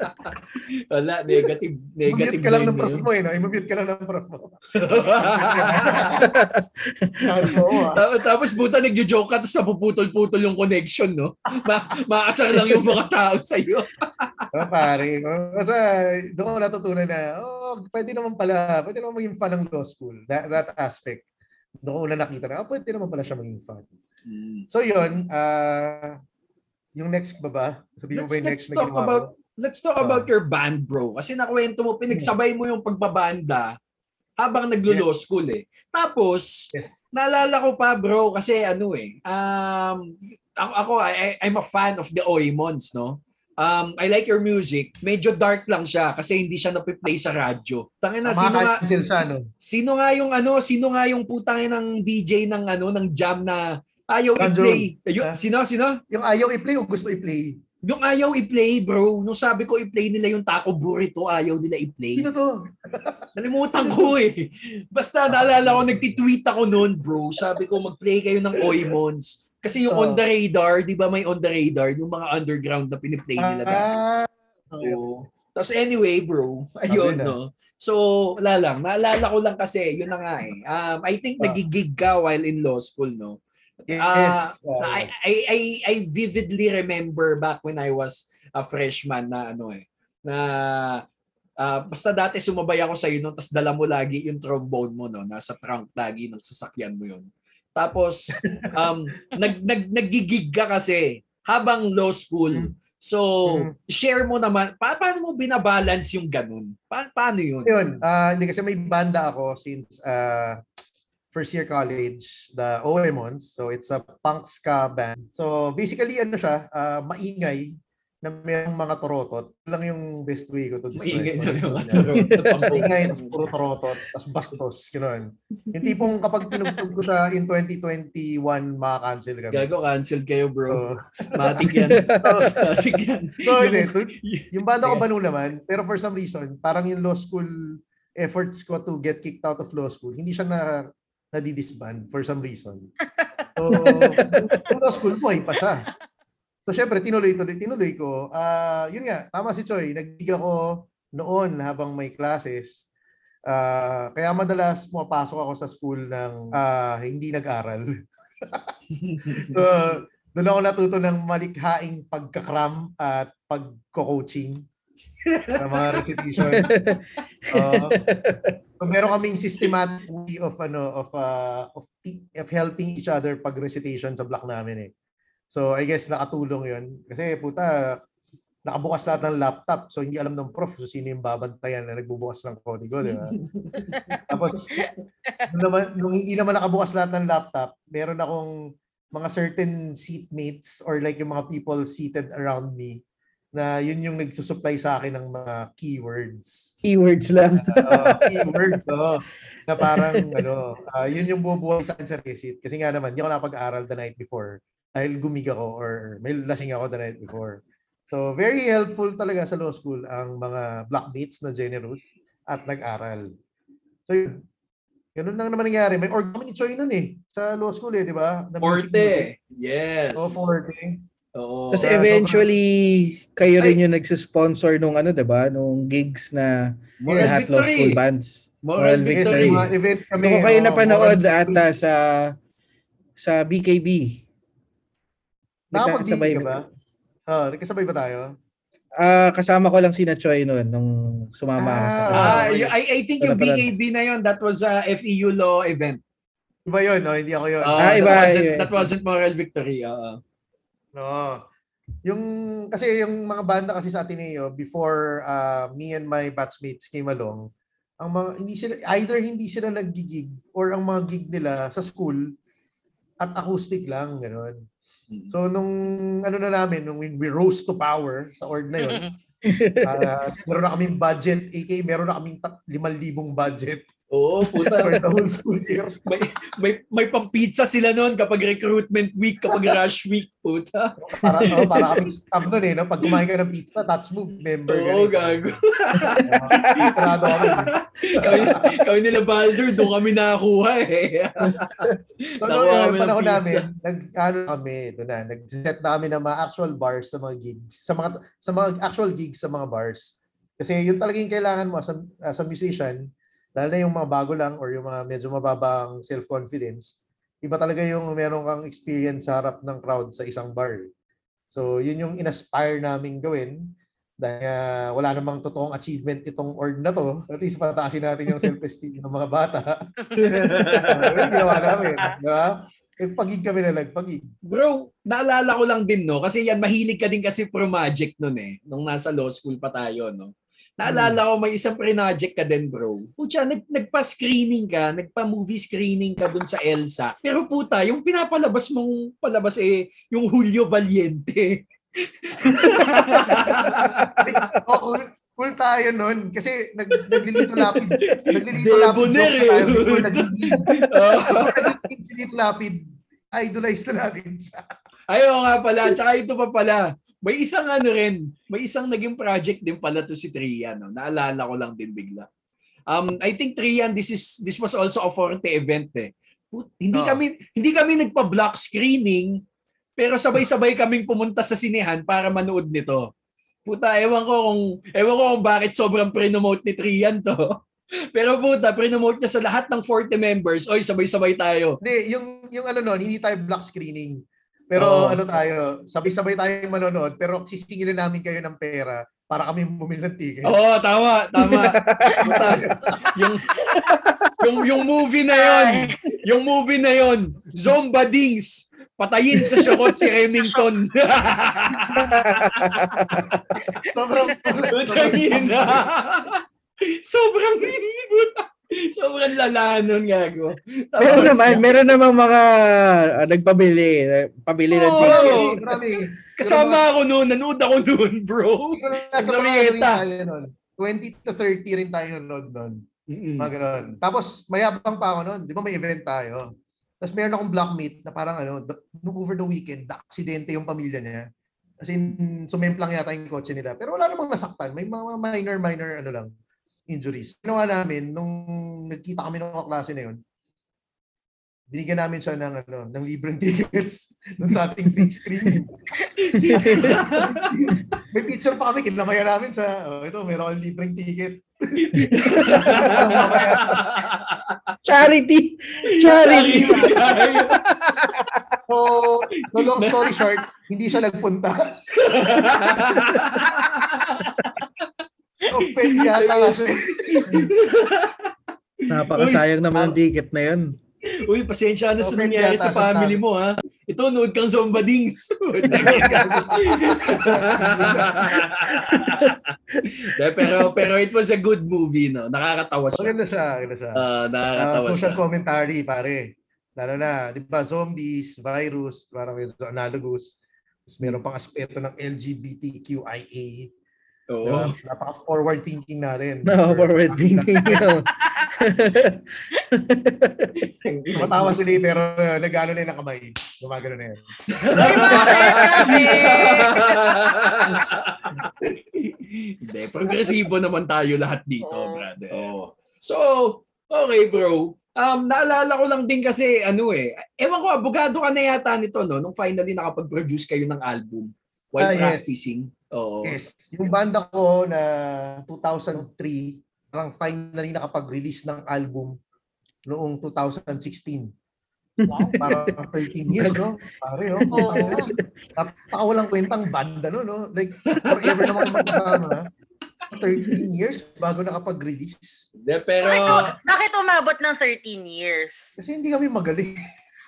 Wala, negative, negative Mute ka lang ng prof mo eh, no? I-mute ka lang ng prof mo. Oo, ah. Ta- Tapos puta nagjo-joke ka tapos napuputol-putol yung connection, no? Ma maasar lang yung mga tao sa iyo. Ah, pare. Kasi doon ko natutunan na, oh, pwede naman pala, pwede naman maging fan ng law school. That, that aspect. Doon ko una nakita na, ah, pwede naman pala siya maging fan. So yun, ah yung next ba ba? Sabihin mo ba Let's, yung let's next na talk ginawa about let's talk Ah. about your band, bro. Kasi nakwento mo pinagsabay mo yung pagbabanda habang naglo-law school eh. Tapos Yes. naalala ko pa, bro, kasi ano eh, um ako, ako I, I- I'm a fan of the Oymons, no? Um, I like your music. Medyo dark lang siya kasi hindi siya napiplay sa radyo. Tangina, Sa sino nga, siya, no? Sino nga yung ano, sino nga yung putang ng DJ ng ano ng jam na ayaw John i-play. Yung, Ah. sino sino? Yung ayaw i-play o gusto i-play? Yung ayaw i-play, bro. Nung sabi ko i-play nila yung taco burrito, ayaw nila i-play. Sino to? Nalimutan ko eh. Basta naalala ko, nagtitweet ako noon, bro. Sabi ko, mag-play kayo ng Oymons. Kasi yung Oh. on the radar, di ba may on the radar, yung mga underground na piniplay nila. Ah, Oo. Tapos anyway, bro, ayun, no? So, wala lang. Naalala ko lang kasi, yun na nga eh. Um, I think Ah. nagigig ka while in law school, no? yes. Ah, I, I, I, I vividly remember back when I was a freshman na ano eh, na Ah, basta dati sumabay ako sa iyo no, tapos dala mo lagi yung trombone mo no, nasa trunk lagi ng sasakyan mo yun. Tapos um nag nag naggigig ka kasi habang law school. So, Mm. share mo naman pa- paano mo binabalance yung ganun? Pa- paano yun? Yun, ah, hindi kasi may banda ako since ah, first year college, the OMONs. So it's a punk ska band. So basically ano siya, ah, maingay na mayroong mga torotot. Yun lang yung best way ko to describe. Maingay na yung mga turo. Maingay, tapos puro torotot, tapos bastos, gano'n. Yung tipong kapag tinugtog ko siya in 2021, maka-cancel kami. Gago, cancel kayo bro. So, Matik yan. Matik yan. so hindi, Yung- Yung banda ko banu naman, pero for some reason, parang yung law school efforts ko to get kicked out of law school, hindi siya na nadidisband for some reason. So, yung law school mo, pa siya. So, syempre, tinuloy-tuloy, tinuloy ko. Ah, yun nga, tama si Choi, nagdig ako noon habang may classes. Ah, kaya madalas pumapasok ako sa school ng ah, hindi nag-aral. so, doon ako natuto ng malikhaing pagkakram at pagko-coaching sa mga recitation. Oo. so meron kaming systematic way of ano of uh, of of helping each other pag recitation sa block namin eh. So I guess nakatulong 'yon kasi puta nakabukas lahat ng laptop so hindi alam ng prof kung sino yung babantayan na nagbubukas ng kodigo, di ba? Tapos nung, naman, nung hindi naman nakabukas lahat ng laptop, meron akong mga certain seatmates or like yung mga people seated around me na yun yung nagsusupply sa akin ng mga keywords. Keywords lang. Uh, keyword to. Na parang ano, ah, yun yung bubuhay sa akin sa receipt. Kasi nga naman, hindi ako napag-aral the night before dahil gumig ako or may lasing ako the night before. So very helpful talaga sa law school ang mga blockmates na generous at nag-aral. So yun. Ganun lang naman nangyari. May org kami ni Choi nun eh. Sa law school eh, di ba? Na music music. Forte. Yes. Oh, Forte. Oo. Ah, eventually, kayo rin yung nagsisponsor nung ano, 'di ba? Nung gigs na Moral lahat law victory. school bands. Moral Moral victory. mga event kami. Kung kayo oh, napanood moral- ata sa sa BKB. Nakapag-BK ka ba? Oh, nagkasabay ba tayo? Ah, kasama ko lang si Choi noon nung sumama ako Ah, y- I, I think yung. BKB na yun, that was a FEU law event. Iba yun, no? Hindi ako yun. Ah, Ah, iba, that, wasn't, iba. that wasn't moral victory. oo. No. Yung kasi yung mga banda kasi sa Ateneo before uh, me and my batchmates came along, ang mga hindi sila either hindi sila naggigig or ang mga gig nila sa school at acoustic lang gano'n. So nung ano na namin nung we rose to power sa org na yun, ah, meron na kaming budget, aka meron na kaming tat- 5,000 budget Oo, for puta. the whole school year. may, may, may pang-pizza sila noon kapag recruitment week, kapag rush week, puta. Para oh, para kaming scam nun eh, no? Pag kumain ka ng pizza, touch move, member Oo, gago. Sigurado ako. kami, kami nila Baldur, doon kami nakakuha eh. So, no, kami yung ng panahon namin, nag, ano kami, ito na, nag-set na kami ng mga actual bars sa mga gigs, sa mga, sa mga actual gigs sa mga bars. Kasi yun talaga yung kailangan mo as a, as a musician, lalo na yung mga bago lang or yung mga medyo mababang self-confidence, iba talaga yung meron kang experience sa harap ng crowd sa isang bar. So, yun yung inaspire namin gawin. Dahil ah, wala namang totoong achievement itong org na to. At least pataasin natin yung self-esteem ng mga bata. Uh, yun ginawa namin. Di ba? Eh, pagig kami na nagpagig. Bro, naalala ko lang din, no? Kasi yan, mahilig ka din kasi pro magic nun eh. Nung nasa law school pa tayo, no? Naalala ko, may isang pre-project ka din, bro. Pucha, nag, nagpa-screening ka, nagpa-movie screening ka dun sa ELSA. Pero puta, yung pinapalabas mong palabas eh, yung Julio Valiente. oh, cool, cool tayo nun. Kasi nag, naglilito lapid. Naglilito lapid. Debonair joke na tayo eh. naglilito lapid. Idolize na natin siya. Ayaw nga pala, tsaka ito pa pala. May isang ano rin, may isang naging project din pala to si Trian. No? Naalala ko lang din bigla. Um, I think Trian, this is this was also a Forte event eh. Put- Hindi Oo. kami hindi kami nagpa-block screening, pero sabay-sabay kaming pumunta sa sinehan para manood nito. Puta, ewan ko kung ewan ko kung bakit sobrang pre-promote ni Trian to. Pero puta, pre-promote niya sa lahat ng Forte members. Oy, sabay-sabay tayo. Hindi, yung, yung ano nun, hindi tayo block screening. Pero Oo. ano tayo, sabay-sabay tayo manonood, pero sisingilin namin kayo ng pera para kami bumili ng ticket. Oo, tama, tama. yung yung yung movie na yon, yung movie na yon, Zombadings, patayin sa syokot si Remington. Sobrang, Patayin na. Sobrang Sobrang lala nun gago. Meron naman, meron naman mga ah, nagpabili, pabili ng Oo. ticket. Marami, marami. Kasama ako noon, nanood ako noon, bro. Sa Glorieta. tayo nun. 20 to 30 rin tayo nanood nun. Mm-mm. Mga ganun. Tapos mayabang pa ako noon. Di ba may event tayo? Tapos meron akong blockmate na parang ano, over the weekend, aksidente yung pamilya niya. As in, sumemplang yata yung kotse nila. Pero wala namang nasaktan. May mga minor, minor ano lang, injuries. Ginawa namin, nung nagkita kami ng klase na yun, binigyan namin siya ng ano, ng libreng tickets dun sa ating big screen. May picture pa kami, kinamayan namin sa, oh, ito, meron akong libreng ticket. Charity! Charity! So, so long story short, hindi siya nagpunta. Open yata nga siya. Napakasayang naman ang ticket na yun. Uy, pasensya na sa nangyari sa family mo, ha? Ito, nood kang Zombadings. Pero pero it was a good movie, no? Nakakatawa siya. Maganda siya, maganda siya. Ah, Ah, nakakatawa social siya. commentary, pare. Lalo na, di ba, zombies, virus, parang medyo analogous. Tapos meron pang aspeto ng LGBTQIA. Oo. Diba? Napaka-forward thinking natin. No, forward thinking. Matawa sila pero uh, nag-ano na yung kamay. Gumagano na yan. Hindi, progresibo naman tayo lahat dito, Oo. brother. Oo. So, okay bro. Um, naalala ko lang din kasi, ano eh, ewan ko, abogado ka na yata nito, no? Nung finally nakapag-produce kayo ng album while Ah, yes. Oo. Yes. Yung banda ko na 2003, parang finally nakapag-release ng album noong 2016. Wow. Parang 13 years, no? Pare, no? Oo. Napakawalang kwentang banda, no? no? Like, forever naman magkakano, ha? 13 years bago nakapag-release. De, pero, Bakit, bakit umabot ng 13 years? Kasi hindi kami magaling.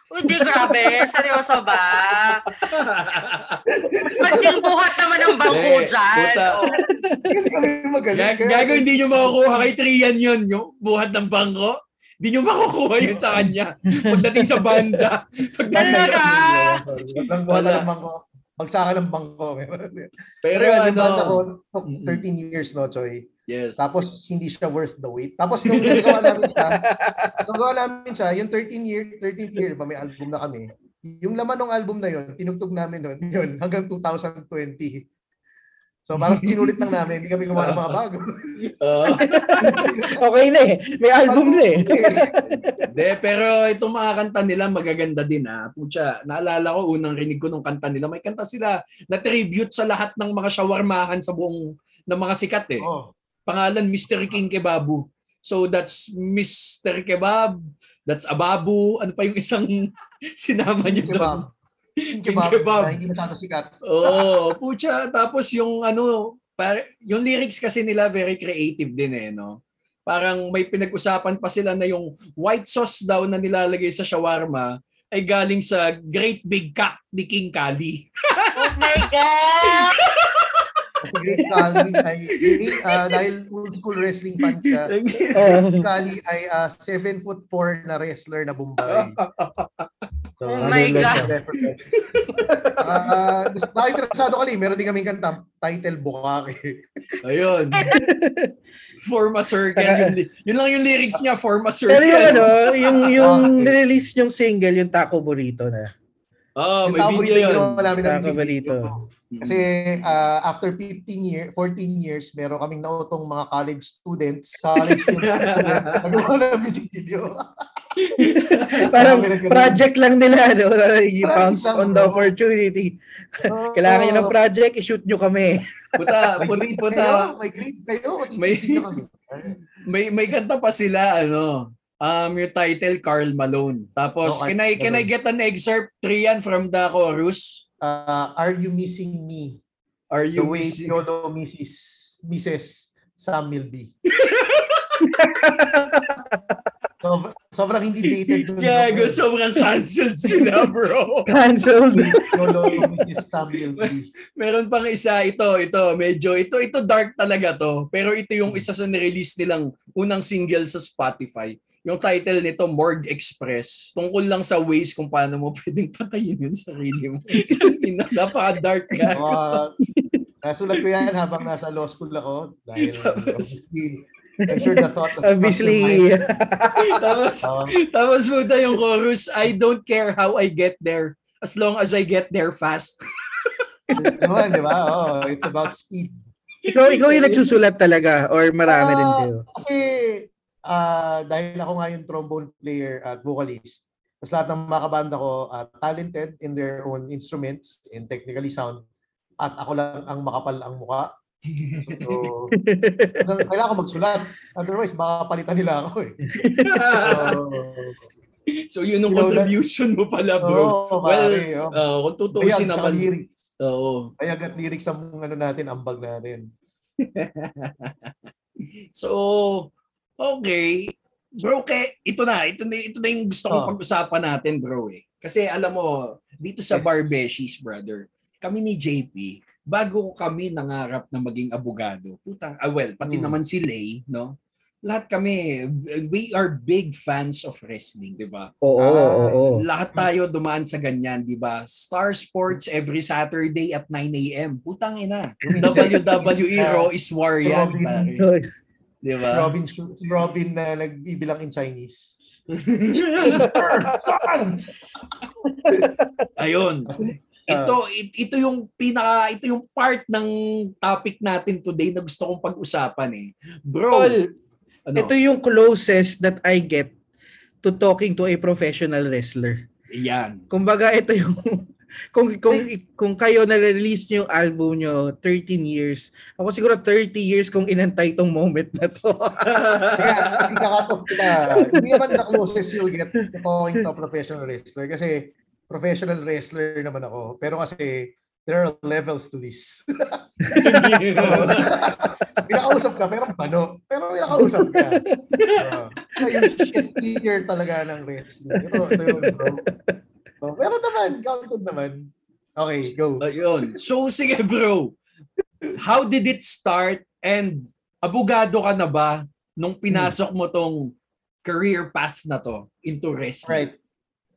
Uy, di grabe. Seryoso ba? Pagting buhat naman ng bangko dyan. Kasi kami magaling. Gag- gago, hindi nyo makukuha kay Trian yun, yung buhat ng bangko. Hindi nyo makukuha yun sa kanya. Pagdating sa banda. Pagdating Talaga? Buhatan Wala. ng bangko. Bagsakan ng bangko. Pero Pero yun, yung ano, banda ko, took Mm-mm. 13 years, no, Choy? Yes. Tapos, hindi siya worth the wait. Tapos, nung nagawa namin siya, nung nagawa namin siya, yung 13 year, 13th year, ba may album na kami, yung laman ng album na yun, tinugtog namin nun, yun, hanggang 2020. So, parang sinulit lang namin, hindi kami gumawa ng mga bago. Oo. okay na eh. May album na eh. De, pero itong mga kanta nila magaganda din ha. Pucha, naalala ko unang rinig ko nung kanta nila. May kanta sila na tribute sa lahat ng mga shawarmahan sa buong ng mga sikat eh. oh, Pangalan Mr. King Kebabu. So that's Mr. Kebab, that's Ababu, ano pa yung isang sinama niyo doon? kebab. King King kebab, kebab. na hindi masyado sikat. Oo, pucha. Tapos yung ano, par- yung lyrics kasi nila very creative din eh, no? Parang may pinag-usapan pa sila na yung white sauce daw na nilalagay sa shawarma ay galing sa Great Big Cock ni King Kali. Oh my God! Kasi Great Kali ay, ah, dahil old school wrestling fan siya, Oh. Kali ay 7 foot 4 na wrestler na Bombay. So, Oh my Ano God. Ah, uh, nakikirasado kali, meron din kaming kanta, title Bukake. Ayun. Form a circle. Saka- Yun, lang yung lyrics niya, form a Pero yung circle. ano, yung, yung release yung single, yung Taco Burrito na. Oh, Yung may video burrito yung yun. ginawa namin ng Taco Burrito. Kasi ah, after 15 year, 14 years, meron kaming nautong mga college students, college students, nagawa ng music video. Parang project lang nila, no? You lang, on the opportunity. Oo. Kailangan nyo ng project, i-shoot nyo kami. Puta, May puta, grade puta, kayo, may grade kayo, May- may kami. may may kanta pa sila ano um yung title Carl Malone tapos Oh, can I can I get an excerpt Trian from the chorus Ah, are you missing me? Are The you way missing- Piolo Mrs. Mrs. Sam Milby. so, sobrang hindi dated dun. Gago, sobrang canceled sila, bro. Cancelled. Piolo Mrs. Sam Milby. Meron pang isa, ito, ito, medyo, ito, ito dark talaga to. Pero ito yung isa sa nirelease nilang unang single sa Spotify. Yung title nito, Morgue Express. Tungkol lang sa ways kung paano mo pwedeng patayin yung sarili mo. Ina, Napaka-dark ka. Uh, nasulat ko yan habang nasa law school ako. Dahil Tapos- obviously, I'm sure the thought of Obviously, tapos, Uh, tapos puta yung chorus, I don't care how I get there as long as I get there fast. naman, di ba? Oh, it's about speed. ikaw, ikaw yung nagsusulat talaga or marami din Ah, kayo? Kasi ah dahil ako nga yung trombone player at vocalist, tapos lahat ng mga kabanda ko ah, talented in their own instruments and technically sound at ako lang ang makapal ang muka. So, kailangan kailangan ko magsulat. Otherwise, baka palitan nila ako eh. So, so yun know, contribution mo pala, bro. oh, well, pare, oh. uh, kung tutuusin naman. lyrics. Oo. Bayag at lyrics ang ano natin, ambag natin. So, okay. Bro, kay, ito na. Ito na, ito na yung gusto kong Oh. pag-usapan natin, bro. Eh. Kasi alam mo, dito sa. Barbeshies, brother, kami ni JP, bago kami nangarap na maging abogado, putang, ah, well, pati Hmm. naman si Lay, no? Lahat kami, we are big fans of wrestling, di ba? Oo, Ah, oo, oo. Lahat tayo dumaan sa ganyan, di ba? Star Sports every Saturday at 9 a.m. Putang ina. WWE Raw is war yan, pare. Di ba? Robin, si Robin na nagbibilang in Chinese. Ayun. Ito it- ito yung pinaka ito yung part ng topic natin today na gusto kong pag-usapan eh. Bro, Tol, ano? ito yung closest that I get to talking to a professional wrestler. Yan. Kumbaga ito yung kung kung kung kayo na release niyo yung album niyo 13 years. Ako siguro 30 years kung inantay tong moment na to. Kaya, ika-cut off kita. Hindi naman the closest you'll get to talking to a professional wrestler. Kasi professional wrestler naman ako. Pero kasi there are levels to this. Pinakausap ka, pero ano? Pero pinakausap ka. Uh, yung shit tier talaga ng wrestling. Ito, ito yun, bro. So, pero naman, counted naman. Okay, go. Ayun. So sige bro. How did it start and abogado ka na ba nung pinasok mo tong career path na to into wrestling? Right.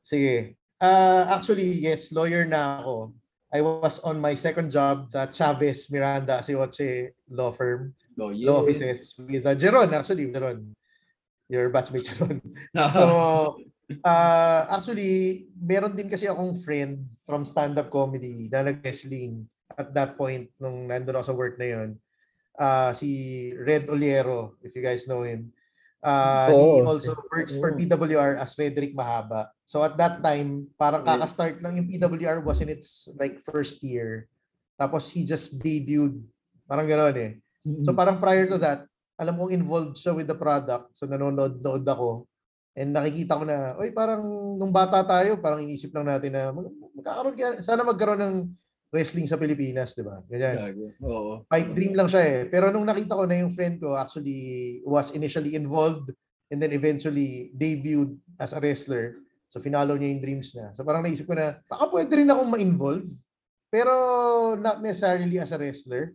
Sige. Uh, actually, yes, lawyer na ako. I was on my second job sa Chavez Miranda Asioche Law Firm. Lawyer. Law offices with uh, Jeron, actually, Jeron. Your batchmate Jeron. So, uh, actually, meron din kasi akong friend from stand-up comedy na nag-wrestling at that point nung nandun ako sa work na yun. Uh, si Red Oliero, if you guys know him. Uh, he Oo. also works for Oo. PWR as Frederick Mahaba. So at that time, parang kaka-start lang yung PWR was in its like first year. Tapos he just debuted. Parang gano'n eh. So parang prior to that, alam kong involved siya with the product. So nanonood-nood ako. And nakikita ko na, oy parang nung bata tayo, parang inisip lang natin na mag- magkakaroon kaya, sana magkaroon ng wrestling sa Pilipinas, di ba? Ganyan. Oo. Pipe dream lang siya eh. Pero nung nakita ko na yung friend ko actually was initially involved and then eventually debuted as a wrestler. So finalo niya yung dreams niya. So parang naisip ko na, baka pwede rin akong ma-involve. Pero not necessarily as a wrestler.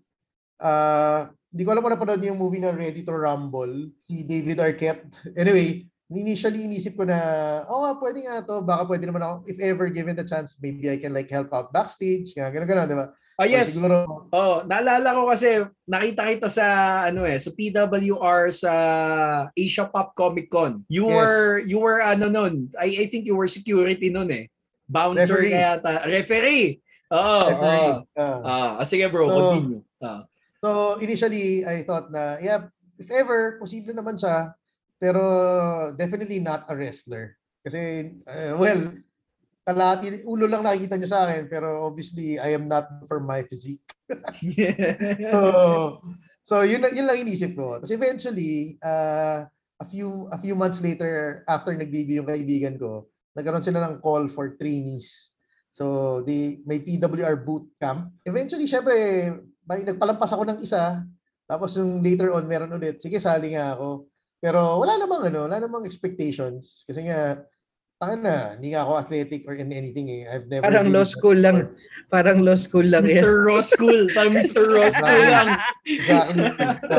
Ah, Hindi ko alam kung napanood niyo yung movie na Ready to Rumble, si David Arquette. Anyway, initially inisip ko na, oh, nga, pwede nga to. Baka pwede naman ako, if ever given the chance, maybe I can like help out backstage. Kaya gano'n, gano'n, di ba? Ah, Or yes. Siguro, Oh, naalala ko kasi nakita kita sa ano eh, sa PWR sa Asia Pop Comic Con. You Yes. were you were ano noon. I I think you were security noon eh. Bouncer Referee. kaya yata. Referee. Oo. referee. oo. Ah. Ah, sige bro, So, continue. Ah. So initially, I thought na, yeah, if ever, posible naman siya, pero definitely not a wrestler. Kasi, uh, well, kalahati, ulo lang nakikita niyo sa akin, pero obviously, I am not for my physique. So, so yun, yun lang inisip ko. Tapos eventually, uh, a few a few months later, after nag-debut yung kaibigan ko, nagkaroon sila ng call for trainees. So, the, may PWR boot camp. Eventually, syempre, may nagpalampas ako ng isa, tapos yung later on meron ulit, sige sali nga ako. Pero wala namang ano, wala namang expectations kasi nga taka na, hindi nga ako athletic or in anything eh. I've never Parang law school lang. Parang law school lang yan. Mr. Ross School. Parang Mr. Ross School lang. Exactly. So,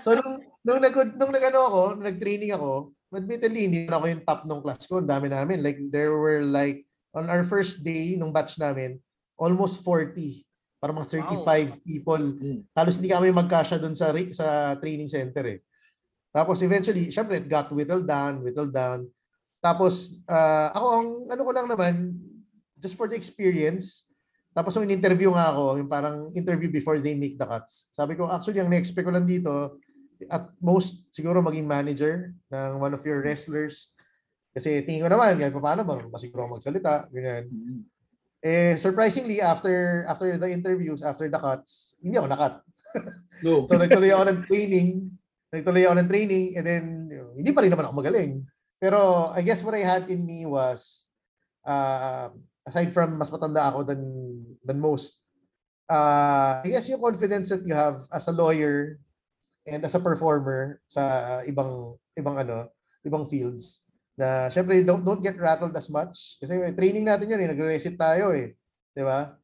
so nung, nung, nag, nung nag-ano ako, nung nag-training ako, admittedly, hindi na ako yung top nung class ko. Ang dami namin. Like, there were like, on our first day nung batch namin, almost 40. Parang mga 35 people. Mm. Halos hindi kami magkasya dun sa, sa training center eh. Tapos eventually, syempre, it got whittled down, whittled down. Tapos, ah, ako, ang ano ko lang naman, just for the experience, tapos nung in-interview nga ako, yung parang interview before they make the cuts. Sabi ko, actually, ang na-expect ko lang dito, at most, siguro maging manager ng one of your wrestlers. Kasi tingin ko naman, kahit pa paano, marunong ba siguro ako magsalita, ganyan. Eh, surprisingly, after after the interviews, after the cuts, hindi ako nakat. No. So nagtuloy ako ng training, nagtuloy ako ng training, and then hindi pa rin naman ako magaling. Pero I guess what I had in me was, uh, aside from mas matanda ako than than most, uh, I guess yung confidence that you have as a lawyer and as a performer sa ibang ibang ano, ibang fields na syempre don't don't get rattled as much kasi training natin yun eh nagre-resit tayo eh, 'di ba?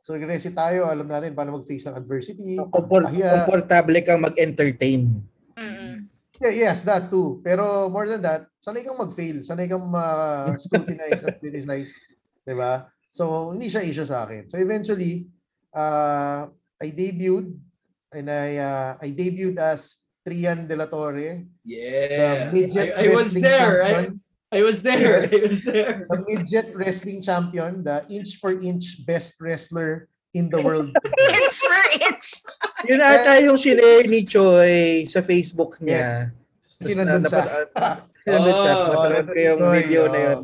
So nagre-resit tayo, alam natin paano mag-face ng adversity. Kompor- komportable kang mag-entertain. Mm-mm. Yeah, yes, that too. Pero more than that, sanay kang mag-fail, sanay kang ma-scrutinize at criticize, 'di ba? So hindi siya issue sa akin. So eventually, uh, I debuted and I uh, I debuted as Trian De La Torre, Yeah. I, I was there. I. I was there. Yes. I was there. the midget wrestling champion, the inch for inch best wrestler in the world. Inch for inch. Yun ata yung sinare ni Choi sa Facebook niya. Kasi Tapos nandun na- siya. napanood- Nandun siya. Oh, Napanood ko yung video na oh. yun.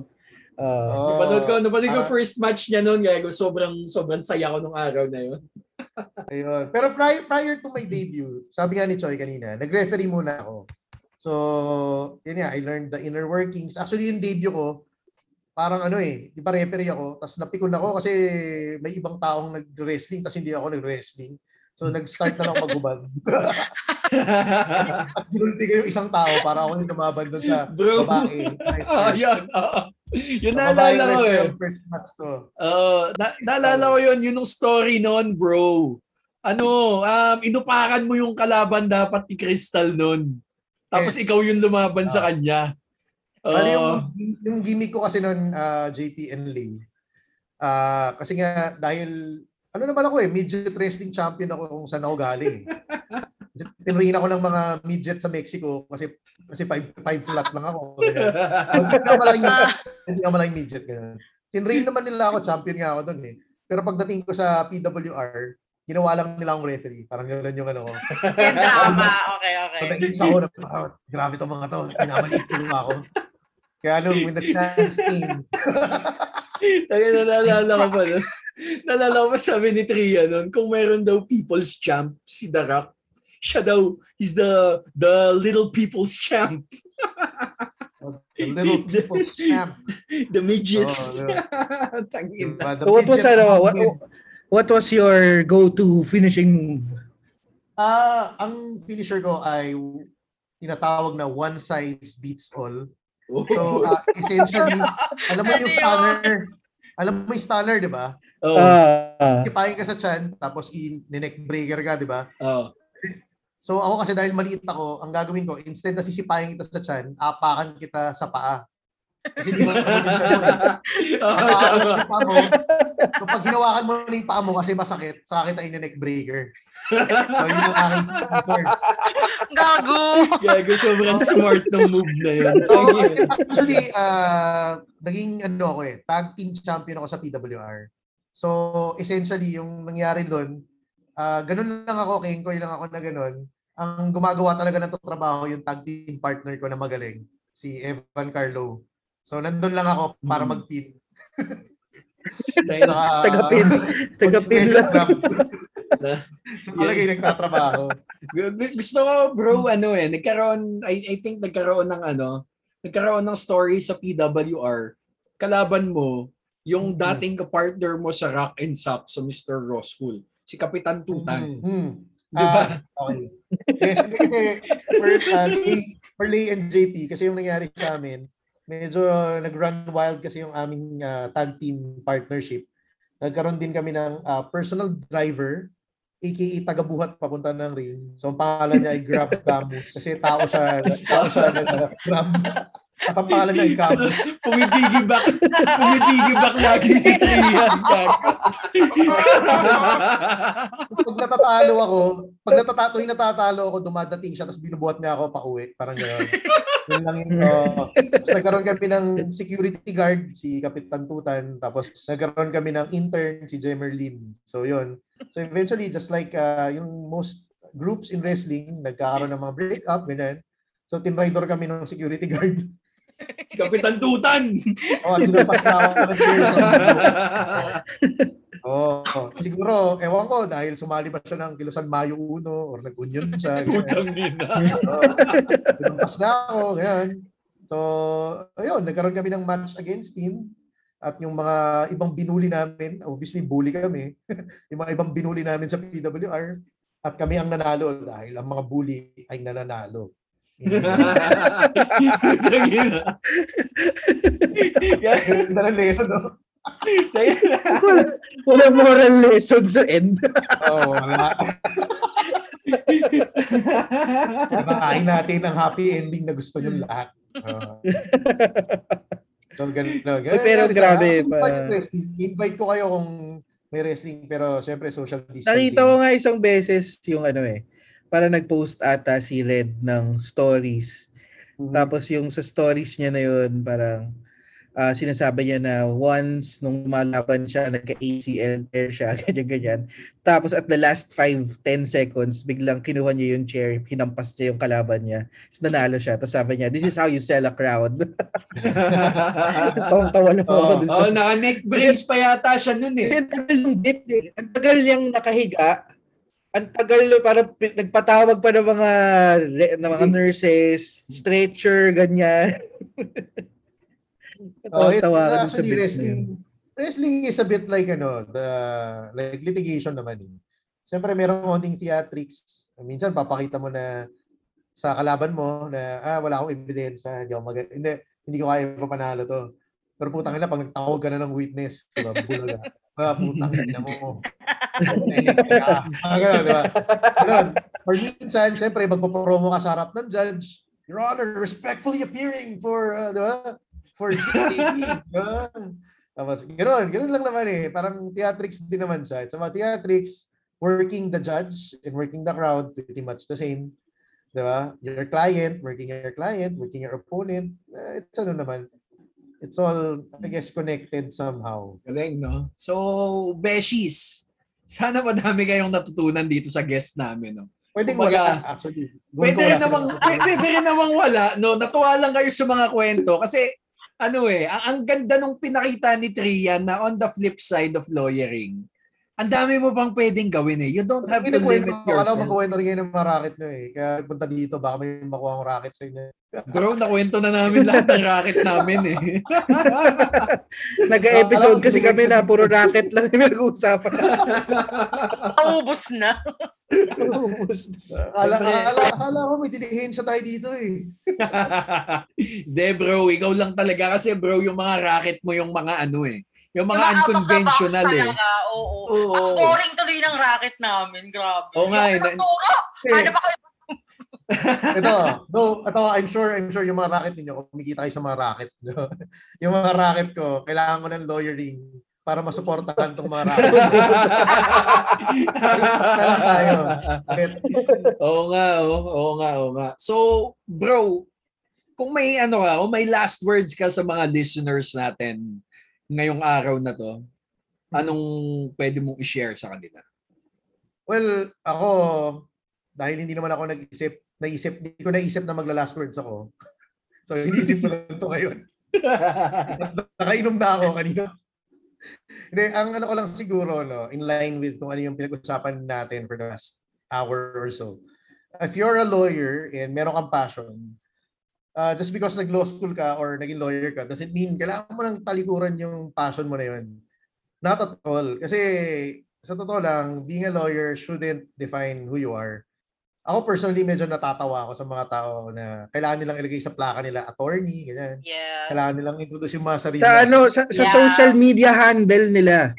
Ah. Oh, Napanood ko, napanood ko ah, first match niya noon, gago. Sobrang, sobrang saya ko nung araw na yun. Ayun. Pero prior, prior to my debut, sabi nga ni Choi kanina, nag-referee muna ako. So, yun nga, I learned the inner workings. Actually, yung debut ko, parang ano eh, di ba referee ako, tapos napikon ako kasi may ibang taong nag-wrestling, tapos hindi ako nag-wrestling. So, nag-start na lang maghubad. At ginulti ko yung isang tao para ako yung lumaban doon sa Bro. babae. oh, yun. oo. Yun babae naalala ko eh. first match ko. Oh, na- naalala ko yun, yun yung story noon, bro. Ano, um, inupakan mo yung kalaban dapat ni Crystal noon. Tapos Yes. ikaw yung lumaban sa Ah. kanya. Bali, yung, Oh, yung gimmick ko kasi noon, ah, JP and Lee, ah, kasi nga dahil, ano naman ako eh, midget wrestling champion ako kung saan ako galing. Tinrain ako ng mga midget sa Mexico kasi kasi five, five flat lang ako. So, Hindi ako malaking midget. Hindi ako malaking midget. Ganun. Tinrain naman nila ako, champion nga ako doon eh. Pero pagdating ko sa PWR, ginawa lang nila akong referee. Parang gano'n yung ano ko. Yung drama. Okay, okay. Pagdating sa ako, na, "Ah, grabe itong mga to. Pinamaliit ko ako. Kaya nung when the chance came, Tayo naalala ko pa no? Naalala ko pa sabi ni Tria noon, kung meron daw people's champ, si The Rock, siya daw, he's the the little people's champ. the little people champ. The midgets. Oh, na. Diba? The So what was midget ano, what, what was your go-to finishing move? Ah, ang finisher ko ay tinatawag na one size beats all. So, ah, essentially, alam mo yung Ano stunner, alam mo yung stunner, di ba? oh, Ah, Kipahin ka sa chan, tapos i-neck breaker ka, di ba? oh. So, ako kasi dahil maliit ako, ang gagawin ko, instead na sisipahin kita sa chan, apakan kita sa paa. Kasi di mo naman yung chan mo. eh. Oh, tama. mo yung paa mo. So, pag hinawakan mo na yung paa mo kasi masakit, sa kita i-neck breaker. So, yun yung aking preferred. Gago. Gago, sobrang smart ng move na yun. So, actually, uh, naging ano ako eh, tag team champion ako sa PWR. So, essentially, yung nangyari doon, uh, ganun lang ako, kengkoy lang ako na ganun. Ang gumagawa talaga ng trabaho yung tag team partner ko na magaling, si Evan Carlo. So, nandun lang ako para Mm. mag-pin. Sa- tagapin. Tagapin lang. so, talaga yung nagtatrabaho. Gu- gu- Gusto ko, bro, ano eh, nagkaroon, I, I think nagkaroon ng ano, nagkaroon ng story sa PWR. Kalaban mo, yung Mhm. dating partner mo sa Rock and Sock sa Mr. Ross School. si Kapitan Tutan. Hmm. Di ba? Ah, okay. Yes, kasi for, uh, for Lay and JP, kasi yung nangyari sa amin, medyo nag-run wild kasi yung aming uh, tag team partnership. Nagkaroon din kami ng uh, personal driver, aka taga-buhat papunta ng ring. So ang pangalan niya ay Grab Gamus kasi tao siya, tao siya nag-grab. At pangalan niya ay Gamus. Pumipigibak. Pumipigibak lagi si Trian. pag natatalo ako, pag natatato yung natatalo ako, dumadating siya, tapos binubuhat niya ako pa uwi. Parang gano'n. Yun lang yun. Tapos nagkaroon kami ng security guard, si Kapitan Tutan. Tapos nagkaroon kami ng intern, si Jemerlin. So yun. So eventually, just like uh, yung most groups in wrestling, nagkakaroon ng mga break-up, ganyan. So tinrider kami ng security guard. Si Kapitan Tutan. Oh, tinurpas na ako ng. Oo. Oh, siguro, ewan ko, dahil sumali pa siya ng Kilusan Mayo 1 or nag-union siya. Putang nina. Oo. Tinumpas na ako, ganyan. So, ayun, nagkaroon kami ng match against team at yung mga ibang binuli namin, obviously bully kami, yung mga ibang binuli namin sa PWR at kami ang nanalo dahil ang mga bully ay nananalo. Ganda ng lesson, no? wala, wala moral lesson sa end. Oo, oh, wala. Nakain natin ang happy ending na gusto nyo lahat. Oo. so, ganun, ganun. Pero Ganun, grabe sa- pa. Invite ko kayo kung may wrestling pero syempre social distancing. Nakita ko nga isang beses yung ano eh, para nag-post ata si Red ng stories. Mhm. Tapos yung sa stories niya na yun, parang ah, sinasabi niya na once nung lumalaban siya, nagka-ACL tear siya, ganyan-ganyan. Tapos at the last 5-10 seconds, biglang kinuha niya yung chair, hinampas niya yung kalaban niya. Tapos nanalo siya. Tapos sabi niya, this is how you sell a crowd. Tapos tawang-tawa lang ako. Oo. dun sa- oh, naka-neck brace pa yata siya nun eh. Ang tagal ng bit eh. Ang tagal niyang nakahiga. Ang tagal para nagpatawag pa ng mga ng mga nurses, stretcher, ganyan. Oh, it's actually wrestling. Wrestling is a bit like ano, the like litigation naman. Eh. Siyempre meron konting theatrics. Minsan papakita mo na sa kalaban mo na ah wala akong ebidensya, hindi ako mag hindi hindi ko kaya papanalo to. Pero putang ina pag nagtawag ka na ng witness, diba? Bula ka. Ah, putang ina mo. Ah, ganun, diba? Ganun. Or minsan, syempre, magpapromo ka sa harap ng judge. Your Honor, respectfully appearing for, uh, di ba? For GTV. diba? Tapos, gano'n. Gano'n lang naman eh. Parang theatrics din naman siya. It's about theatrics, working the judge and working the crowd, pretty much the same. Di ba? Your client, working your client, working your opponent. Uh, it's ano naman. It's all, I guess, connected somehow. Galing, no? So, Beshies, sana madami kayong natutunan dito sa guest namin, no? Pwedeng Kumbaga, wala, actually. Pwede rin namang, pwede, pwede rin namang wala, no? Natuwa lang kayo sa mga kwento kasi ano eh, ang, ang ganda nung pinakita ni Trian na on the flip side of lawyering, ang dami mo pang pwedeng gawin eh. You don't have to limit ko, alam yourself. magkukwento rin kayo ng mga racket nyo eh. Kaya punta dito, baka may makuha ang racket sa inyo. Bro, nakwento na namin lahat ng racket namin eh. Nag-episode kasi kami na puro racket lang yung nag-uusapan. Paubos na. Akala, akala, akala ko may dilihensya tayo dito eh. De bro, ikaw lang talaga kasi bro, yung mga racket mo yung mga ano eh. Yung mga Yung unconventional eh. talaga, Oo. Oo. Ang boring tuloy ng racket namin. Grabe. Oo nga eh. Yung. Ano ba kayo? ito, no, ito, I'm sure, I'm sure yung mga racket ninyo, kumikita kayo sa mga racket. no? yung mga racket ko, kailangan ko ng lawyering para masuportahan tong mga racket. Tayo. Oo nga, oo, oo nga, oo nga. So, bro, kung may ano ka, kung may last words ka sa mga listeners natin ngayong araw na to, anong pwede mong i-share sa kanila? Well, ako, dahil hindi naman ako nag-isip, naisip, hindi ko naisip na magla-last words ako. So, iniisip ko lang ito ngayon. Nakainom na ako kanina. Hindi, ang ano ko lang siguro, no, in line with kung ano yung pinag-usapan natin for the last hour or so. If you're a lawyer and meron kang passion, uh, just because nag-law school ka or naging lawyer ka, doesn't mean kailangan mo lang talikuran yung passion mo na yun. Not at all. Kasi sa totoo lang, being a lawyer shouldn't define who you are. Ako personally, medyo natatawa ako sa mga tao na kailangan nilang ilagay sa plaka nila attorney, ganyan. Yeah. Kailangan nilang introduce yung mga sarili. Sa ano, sa, sa Yeah. social media handle nila.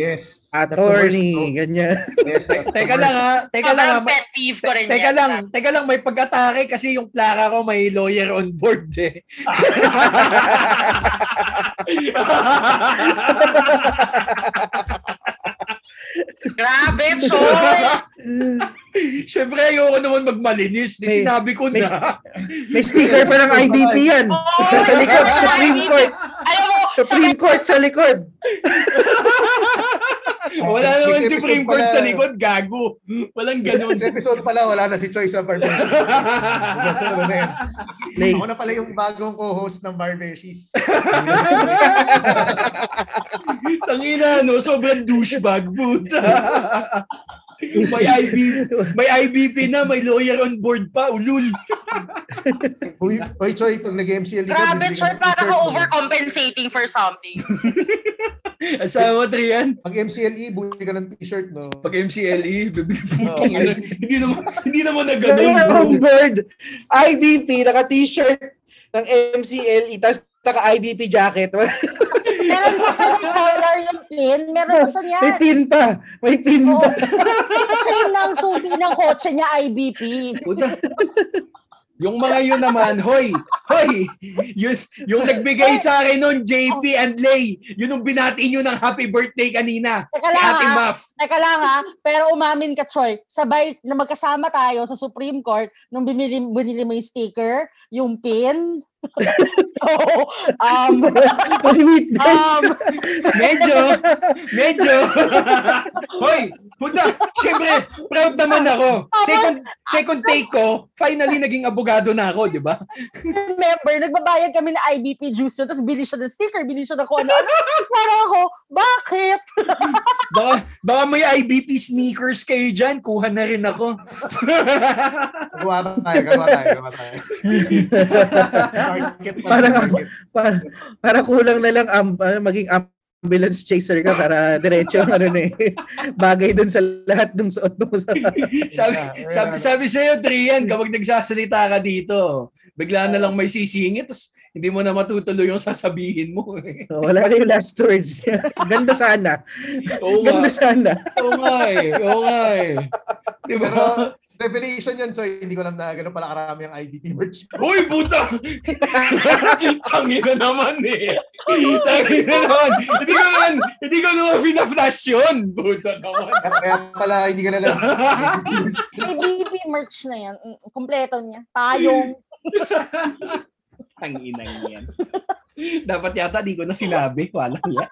Yes. Attorney, ganyan. Yes, Teka lang ha, teka lang ha. Pet peeve ko rin Teka yan. lang, teka lang, may pag-atake kasi yung plaka ko may lawyer on board eh. Grabe, Choy! Siyempre, ayoko naman magmalinis. Di May- sinabi ko may- na. May sticker pa ng IBP yan. Oo, Sa likod, Supreme. Court. Alam mo, Supreme Court sa likod. Wala naman Next Supreme Court pala- sa likod, gago. Walang ganun. Next episode pala, wala na si Choi sa. Ano? Play. Ako na pala yung bagong co-host ng Barbeshies. Tangina, no? Sobrang douchebag, puta. may IB, may IBP na, may lawyer on board pa, ulul. Uy, Uy, Choi, pag nag-MCL ka, grabe, Choy, para ka overcompensating for something. Asawa mo, Trian? Pag MCLE, buli ka ng t-shirt, no? Pag MCLE, bibili Oh, putang ina. Hindi naman, hindi naman na ganun, Ganyan bro. on board. IBP, naka-t-shirt ng MCLE, tapos naka-IBP jacket. Meron pa siya ng collar yung pin. Meron pa siya niyan. May pin pa. May pin Oo. pa. siya yung ng susi ng kotse niya, IBP. Yung mga yun naman, hoy, hoy, yun, yung nagbigay sa akin nun, JP and Lay, yun yung binati nyo ng happy birthday kanina. Teka Si lang Ate ha. Muff. Teka lang ha, pero umamin ka, Choy. Sabay na magkasama tayo sa Supreme Court nung binili, binili mo yung sticker, yung pin. so, um, um, Medyo, medyo. hoy, puta, syempre, proud naman ako. Second, second take ko, finally naging abogado na ako, di ba? remember, nagbabayad kami ng IBP juice yun, tapos bili siya ng sticker, bili siya ng kung ano. Parang ako, bakit? Baka, baka may IBP sneakers kayo dyan, kuha na rin ako. Gawa tayo, gawa tayo, gawa tayo. Market pa Parang- market. para, para kulang na lang ah, maging ambulance chaser ka para diretso ano na eh. Bagay dun sa lahat ng suot mo sa sabi, sabi, sabi sa'yo, Trian, kapag nagsasalita ka dito, bigla na lang may sisingit, tapos hindi mo na matutuloy yung sasabihin mo. eh. wala na yung last words. Ganda sana. Oo nga, Ganda sana. oo nga eh, oo nga eh. Di ba? Pero, revelation yan, Choy. Hindi ko alam na gano'n pala karami ang IBP merch. Uy, puta! Tangina naman eh. Tangina naman. Hindi ko naman, hindi ko naman fina-flash yun. Puta naman. Kaya pala hindi ka na lang. IBP merch na yan. Mm, Kompleto niya. Payong. Ang inang yan. Dapat yata di ko na sinabi. Walang yan.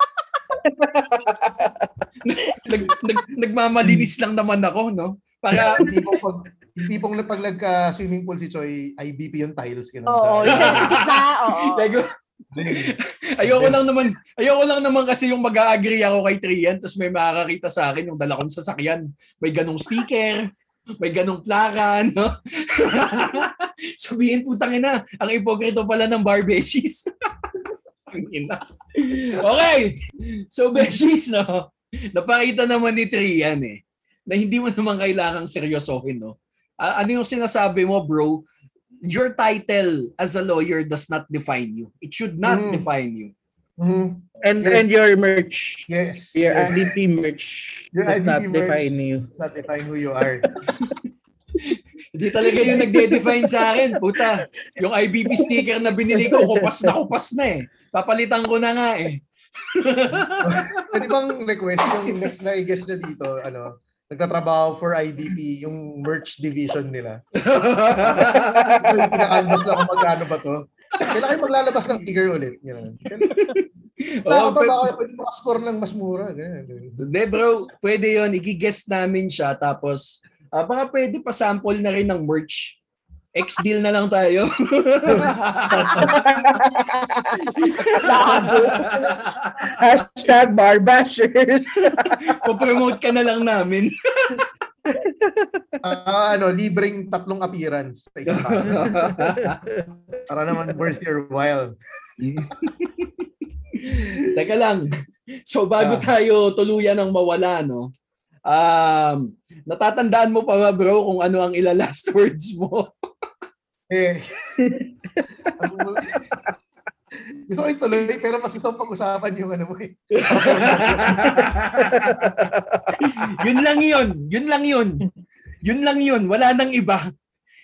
nag, nag, nagmamalinis lang naman ako, no? Para, hindi pong pag, hindi pong pag nagka-swimming pool si Choy, IBP yung tiles. Ganun, Oo, sa- isa na, oo. Ayoko lang naman, ayoko lang naman kasi yung mag-agree ako kay Trian tapos may makakakita sa akin yung dala kong sasakyan. May ganong sticker, may ganong plaka, no? Sabihin putang ina, ang ipokrito pala ng bar beshies. Ang ina. Okay. So beshies, no? Napakita naman ni Trian eh na hindi mo naman kailangang seryosohin, no? Ah, ano yung sinasabi mo, bro? Your title as a lawyer does not define you. It should not Mm. define you. Mhm. And and your merch. Yes. Your yes. IBP merch Your does not IBP merch. define you. It's not define who you are. Hindi talaga yung nagde-define sa akin. Puta, yung IBP sticker na binili ko, kupas na kupas na eh. Papalitan ko na nga eh. Pwede bang request yung next na i-guest na dito, ano, nagtatrabaho for IBP, yung merch division nila. So, yung pinakanvas na kung magkano ba to. Kailan kayo maglalabas ng sticker ulit? Ganun. Wala ka pa pwede- ba pwede makascore ng mas mura? Ganun. Hindi bro, pwede yon i-guest namin siya tapos ah, baka pwede pa sample na rin ng merch. Ex-deal na lang tayo. Hashtag barbashers. Popromote ka na lang namin. Ah, ano, libreng tatlong appearance sa isang tao. Para naman worth your while. Teka lang. So bago Ah. tayo tuluyan ng mawala, no? Um, natatandaan mo pa ba bro kung ano ang ila last words mo? Eh, gusto ko ituloy, pero mas gusto pag-usapan yung ano mo eh. yun lang yun. Yun lang yun. Yun lang yun. Wala nang iba.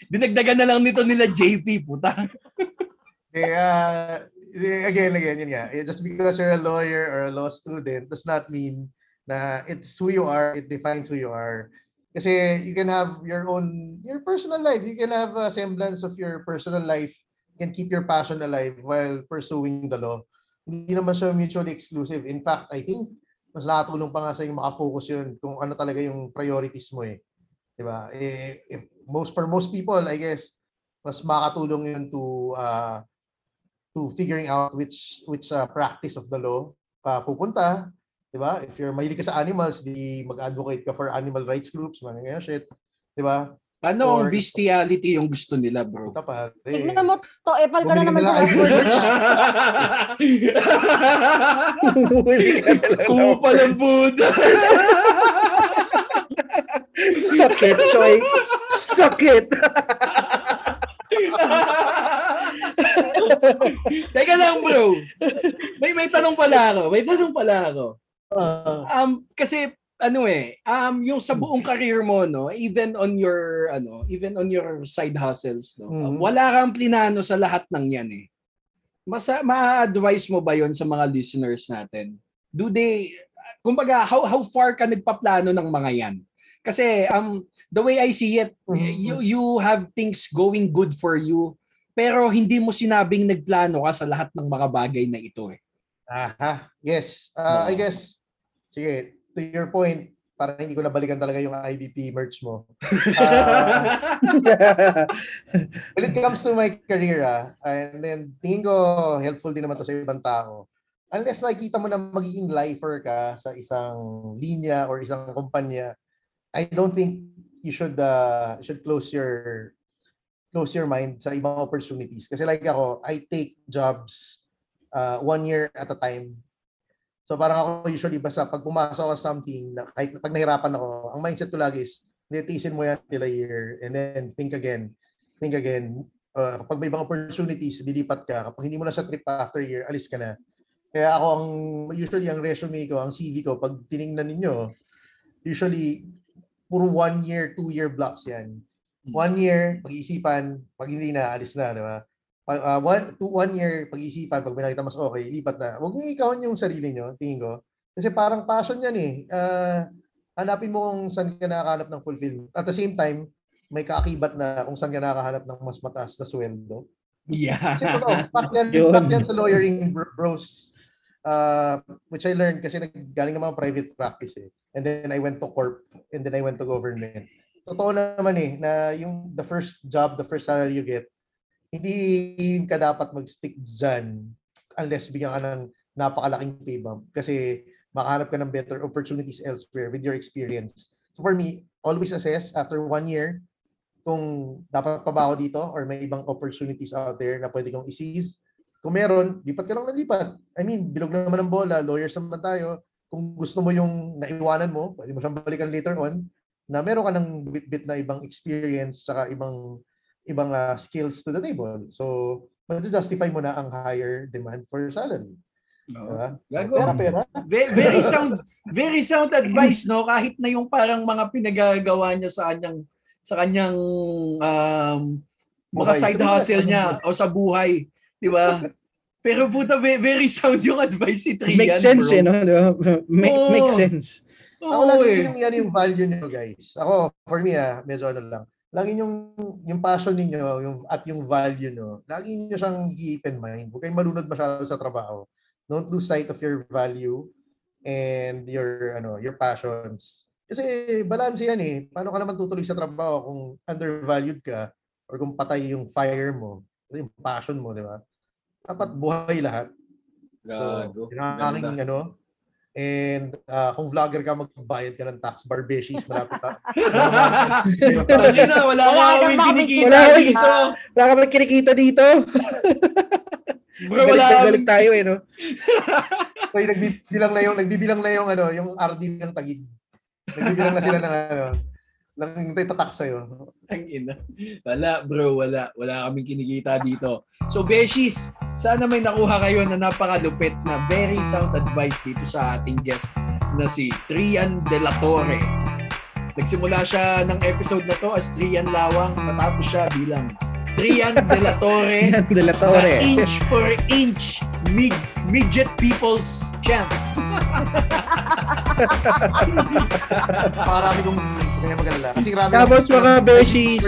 Dinagdagan na lang nito nila JP, puta. Kaya, eh, again, again, yun nga. Eh, Just because you're a lawyer or a law student does not mean na it's who you are, it defines who you are. Kasi you can have your own, your personal life. You can have a semblance of your personal life. You can keep your passion alive while pursuing the law. Hindi naman siya mutually exclusive. In fact, I think mas nakatulong pa nga sa yung makafocus yun kung ano talaga yung priorities mo eh. Diba? Eh, if most, for most people, I guess, mas makatulong yun to uh, to figuring out which which uh, practice of the law ka pupunta, 'di ba? If you're mahilig ka sa animals, di mag-advocate ka for animal rights groups, mga ganyan shit, 'di ba? Ano ang bestiality yung gusto nila, bro? Puta pa. Tignan mo to, epal ka na naman sa ng na lang. Kupal ang Buddha. Sakit, Choy. Sakit. Teka lang, bro. May may tanong pala ako. May tanong pala ako. Uh, Um kasi ano eh, um yung sa buong career mo no, even on your ano, even on your side hustles no. Mhm. Wala kang plinano sa lahat ng 'yan eh. Masa ma-advise mo ba 'yon sa mga listeners natin? Do they kumbaga how how far ka nagpaplano ng mga 'yan? Kasi um the way I see it, Mhm. you you have things going good for you pero hindi mo sinabing nagplano ka sa lahat ng mga bagay na ito eh. aha. Yes. Uh, I Oo. guess sige, to your point, para hindi ko nabalikan talaga yung IBP merch mo. Uh, when it comes to my career, ah, and then tingin ko helpful din naman to sa ibang tao. Unless nakikita mo na magiging lifer ka sa isang linya or isang kumpanya, I don't think you should uh, should close your close your mind sa ibang opportunities. Kasi like ako, I take jobs uh, one year at a time. So parang ako usually basta pag pumasok ako something, na kahit pag nahirapan ako, ang mindset ko lagi is, hindi, tiisin mo yan till a year and then think again. Think again. Uh, kapag may ibang opportunities, dilipat ka. Kapag hindi mo na sa trip after a year, alis ka na. Kaya ako ang, usually ang resume ko, ang CV ko, pag tiningnan ninyo, usually, puro one year, two year blocks yan. One year, pag-iisipan, pag hindi na, alis na, di ba? Pag, uh, one, two, one year, pag-iisipan, pag may nakita mas okay, lipat na. Huwag mo ikawin yung sarili nyo, tingin ko. Kasi parang passion yan eh. Uh, hanapin mo kung saan ka nakakahanap ng fulfillment. At the same time, may kaakibat na kung saan ka nakakahanap ng mas mataas na sweldo. Yeah. Kasi totoo, back yan, back yan sa lawyering bro- bros. Uh, which I learned kasi naggaling naman private practice eh. And then I went to corp and then I went to government. Totoo naman eh, na yung the first job, the first salary you get, hindi ka dapat mag-stick dyan unless bigyan ka ng napakalaking pay bump. Kasi makahanap ka ng better opportunities elsewhere with your experience. So for me, always assess after one year kung dapat pa ba ako dito or may ibang opportunities out there na pwede kong i-seize. Kung meron, lipat ka lang ng. I mean, bilog naman ng bola, lawyers naman tayo. Kung gusto mo yung naiwanan mo, pwede mo siyang balikan later on, na meron ka ng bit-bit na ibang experience saka ibang ibang ah, skills to the table. So, justify mo na ang higher demand for salary. Diba? So, Gago. pera, pera. Ve- very sound very sound advice no kahit na yung parang mga pinagagawa niya sa kanyang sa kanyang um, mga Buhay. side hustle niya o sa buhay, 'di ba? Pero puta ve- very sound yung advice ni Trian. Makes sense bro. eh, no? Make, Oo. makes sense. Ako Oo, lagi eh. yung yan yung value niyo guys. Ako for me ah, medyo ano lang. Lagi yung yung passion niyo yung at yung value niyo. Lagi niyo siyang keep in mind. Huwag kayong malunod masyado sa trabaho. Don't lose sight of your value and your ano, your passions. Kasi balance yan eh. Paano ka naman tutuloy sa trabaho kung undervalued ka or kung patay yung fire mo, yung passion mo, di ba? Dapat buhay lahat. Gago. So, yung aking ano, and uh, kung vlogger ka, magbayad ka ng tax bar beshies, malapit ka. Tangina na, wala Wala ka kang kami kinikita Wala dito. Wala ka ba kinikita dito? Bro, wala Balik, balik kami tayo eh, no? so, yung nagbibilang na yung, nagbibilang na yung, ano, yung RD ng tagig. Nagbibilang na sila ng ano, ng tatak sa'yo. Ang ina. Wala bro, wala. Wala kaming kinikita dito. So Beshies, sana may nakuha kayo na napakalupit na very sound advice dito sa ating guest na si Trian De La Torre. Nagsimula siya ng episode na to as Trian Lawang, natapos siya bilang Trian De La Torre De La na Torre. inch for inch mid midget people's champ. Marami kong kaya mag-alala. Kasi grabe. Tapos mga beshies,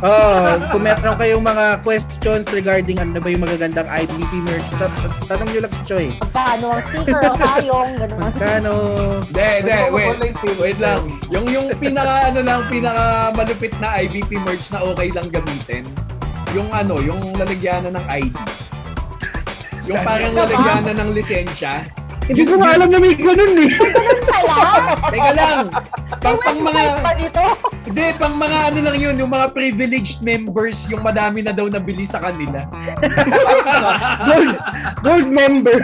oh, kung meron kayong mga questions regarding ano ba yung magagandang IBP merch, tat- tat- tanong nyo lang si Choi. Magkano ang sticker, ang hayong, gano'n. Magkano? Hindi, hindi, wait. Wait lang. Yung yung pinaka ano lang, pinaka malupit na IBP merch na okay lang gamitin. Yung ano, yung lalagyanan ng ID. Yung parang lalagyanan ng lisensya. Hindi ko nga alam na may ganun eh. Pala? Teka lang. Pang, pang mga pa dito? hindi pang mga ano lang yun, yung mga privileged members, yung madami na daw nabili sa kanila. Gold, gold member.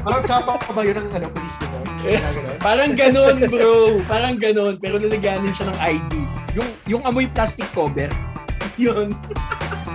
Parang tsapa pa ba yun ang ano, police ko? Ginaganon. Parang ganun, bro. Parang ganun. Pero lalagyanin siya ng ID. Yung, yung amoy plastic cover. yun.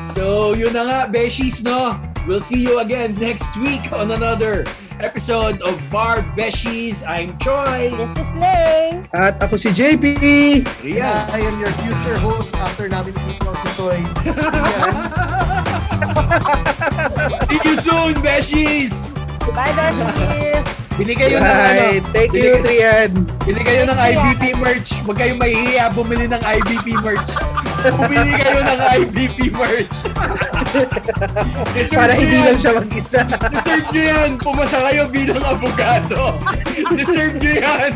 So, yun na nga, Beshies, no? We'll see you again next week on another episode of Bar Beshies. I'm Choi. This is Ling. At ako si JP. Rian. I am your future host after namin ikikaw si Choi. See you soon, Beshies! Bye, besties. Bili kayo ng ano. Thank bili, you, Trian. bili kayo ng IBP merch. Huwag kayong mahihiya bumili ng IBP merch. Bumili kayo ng IBP merch. Deserve Para hindi yan. lang siya mag-isa. Deserve nyo yan. Pumasa kayo bilang abogado. Deserve nyo yan.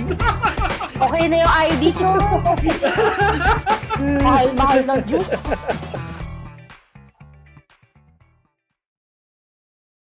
Okay na yung ID, Cho. mahal, mahal ng juice.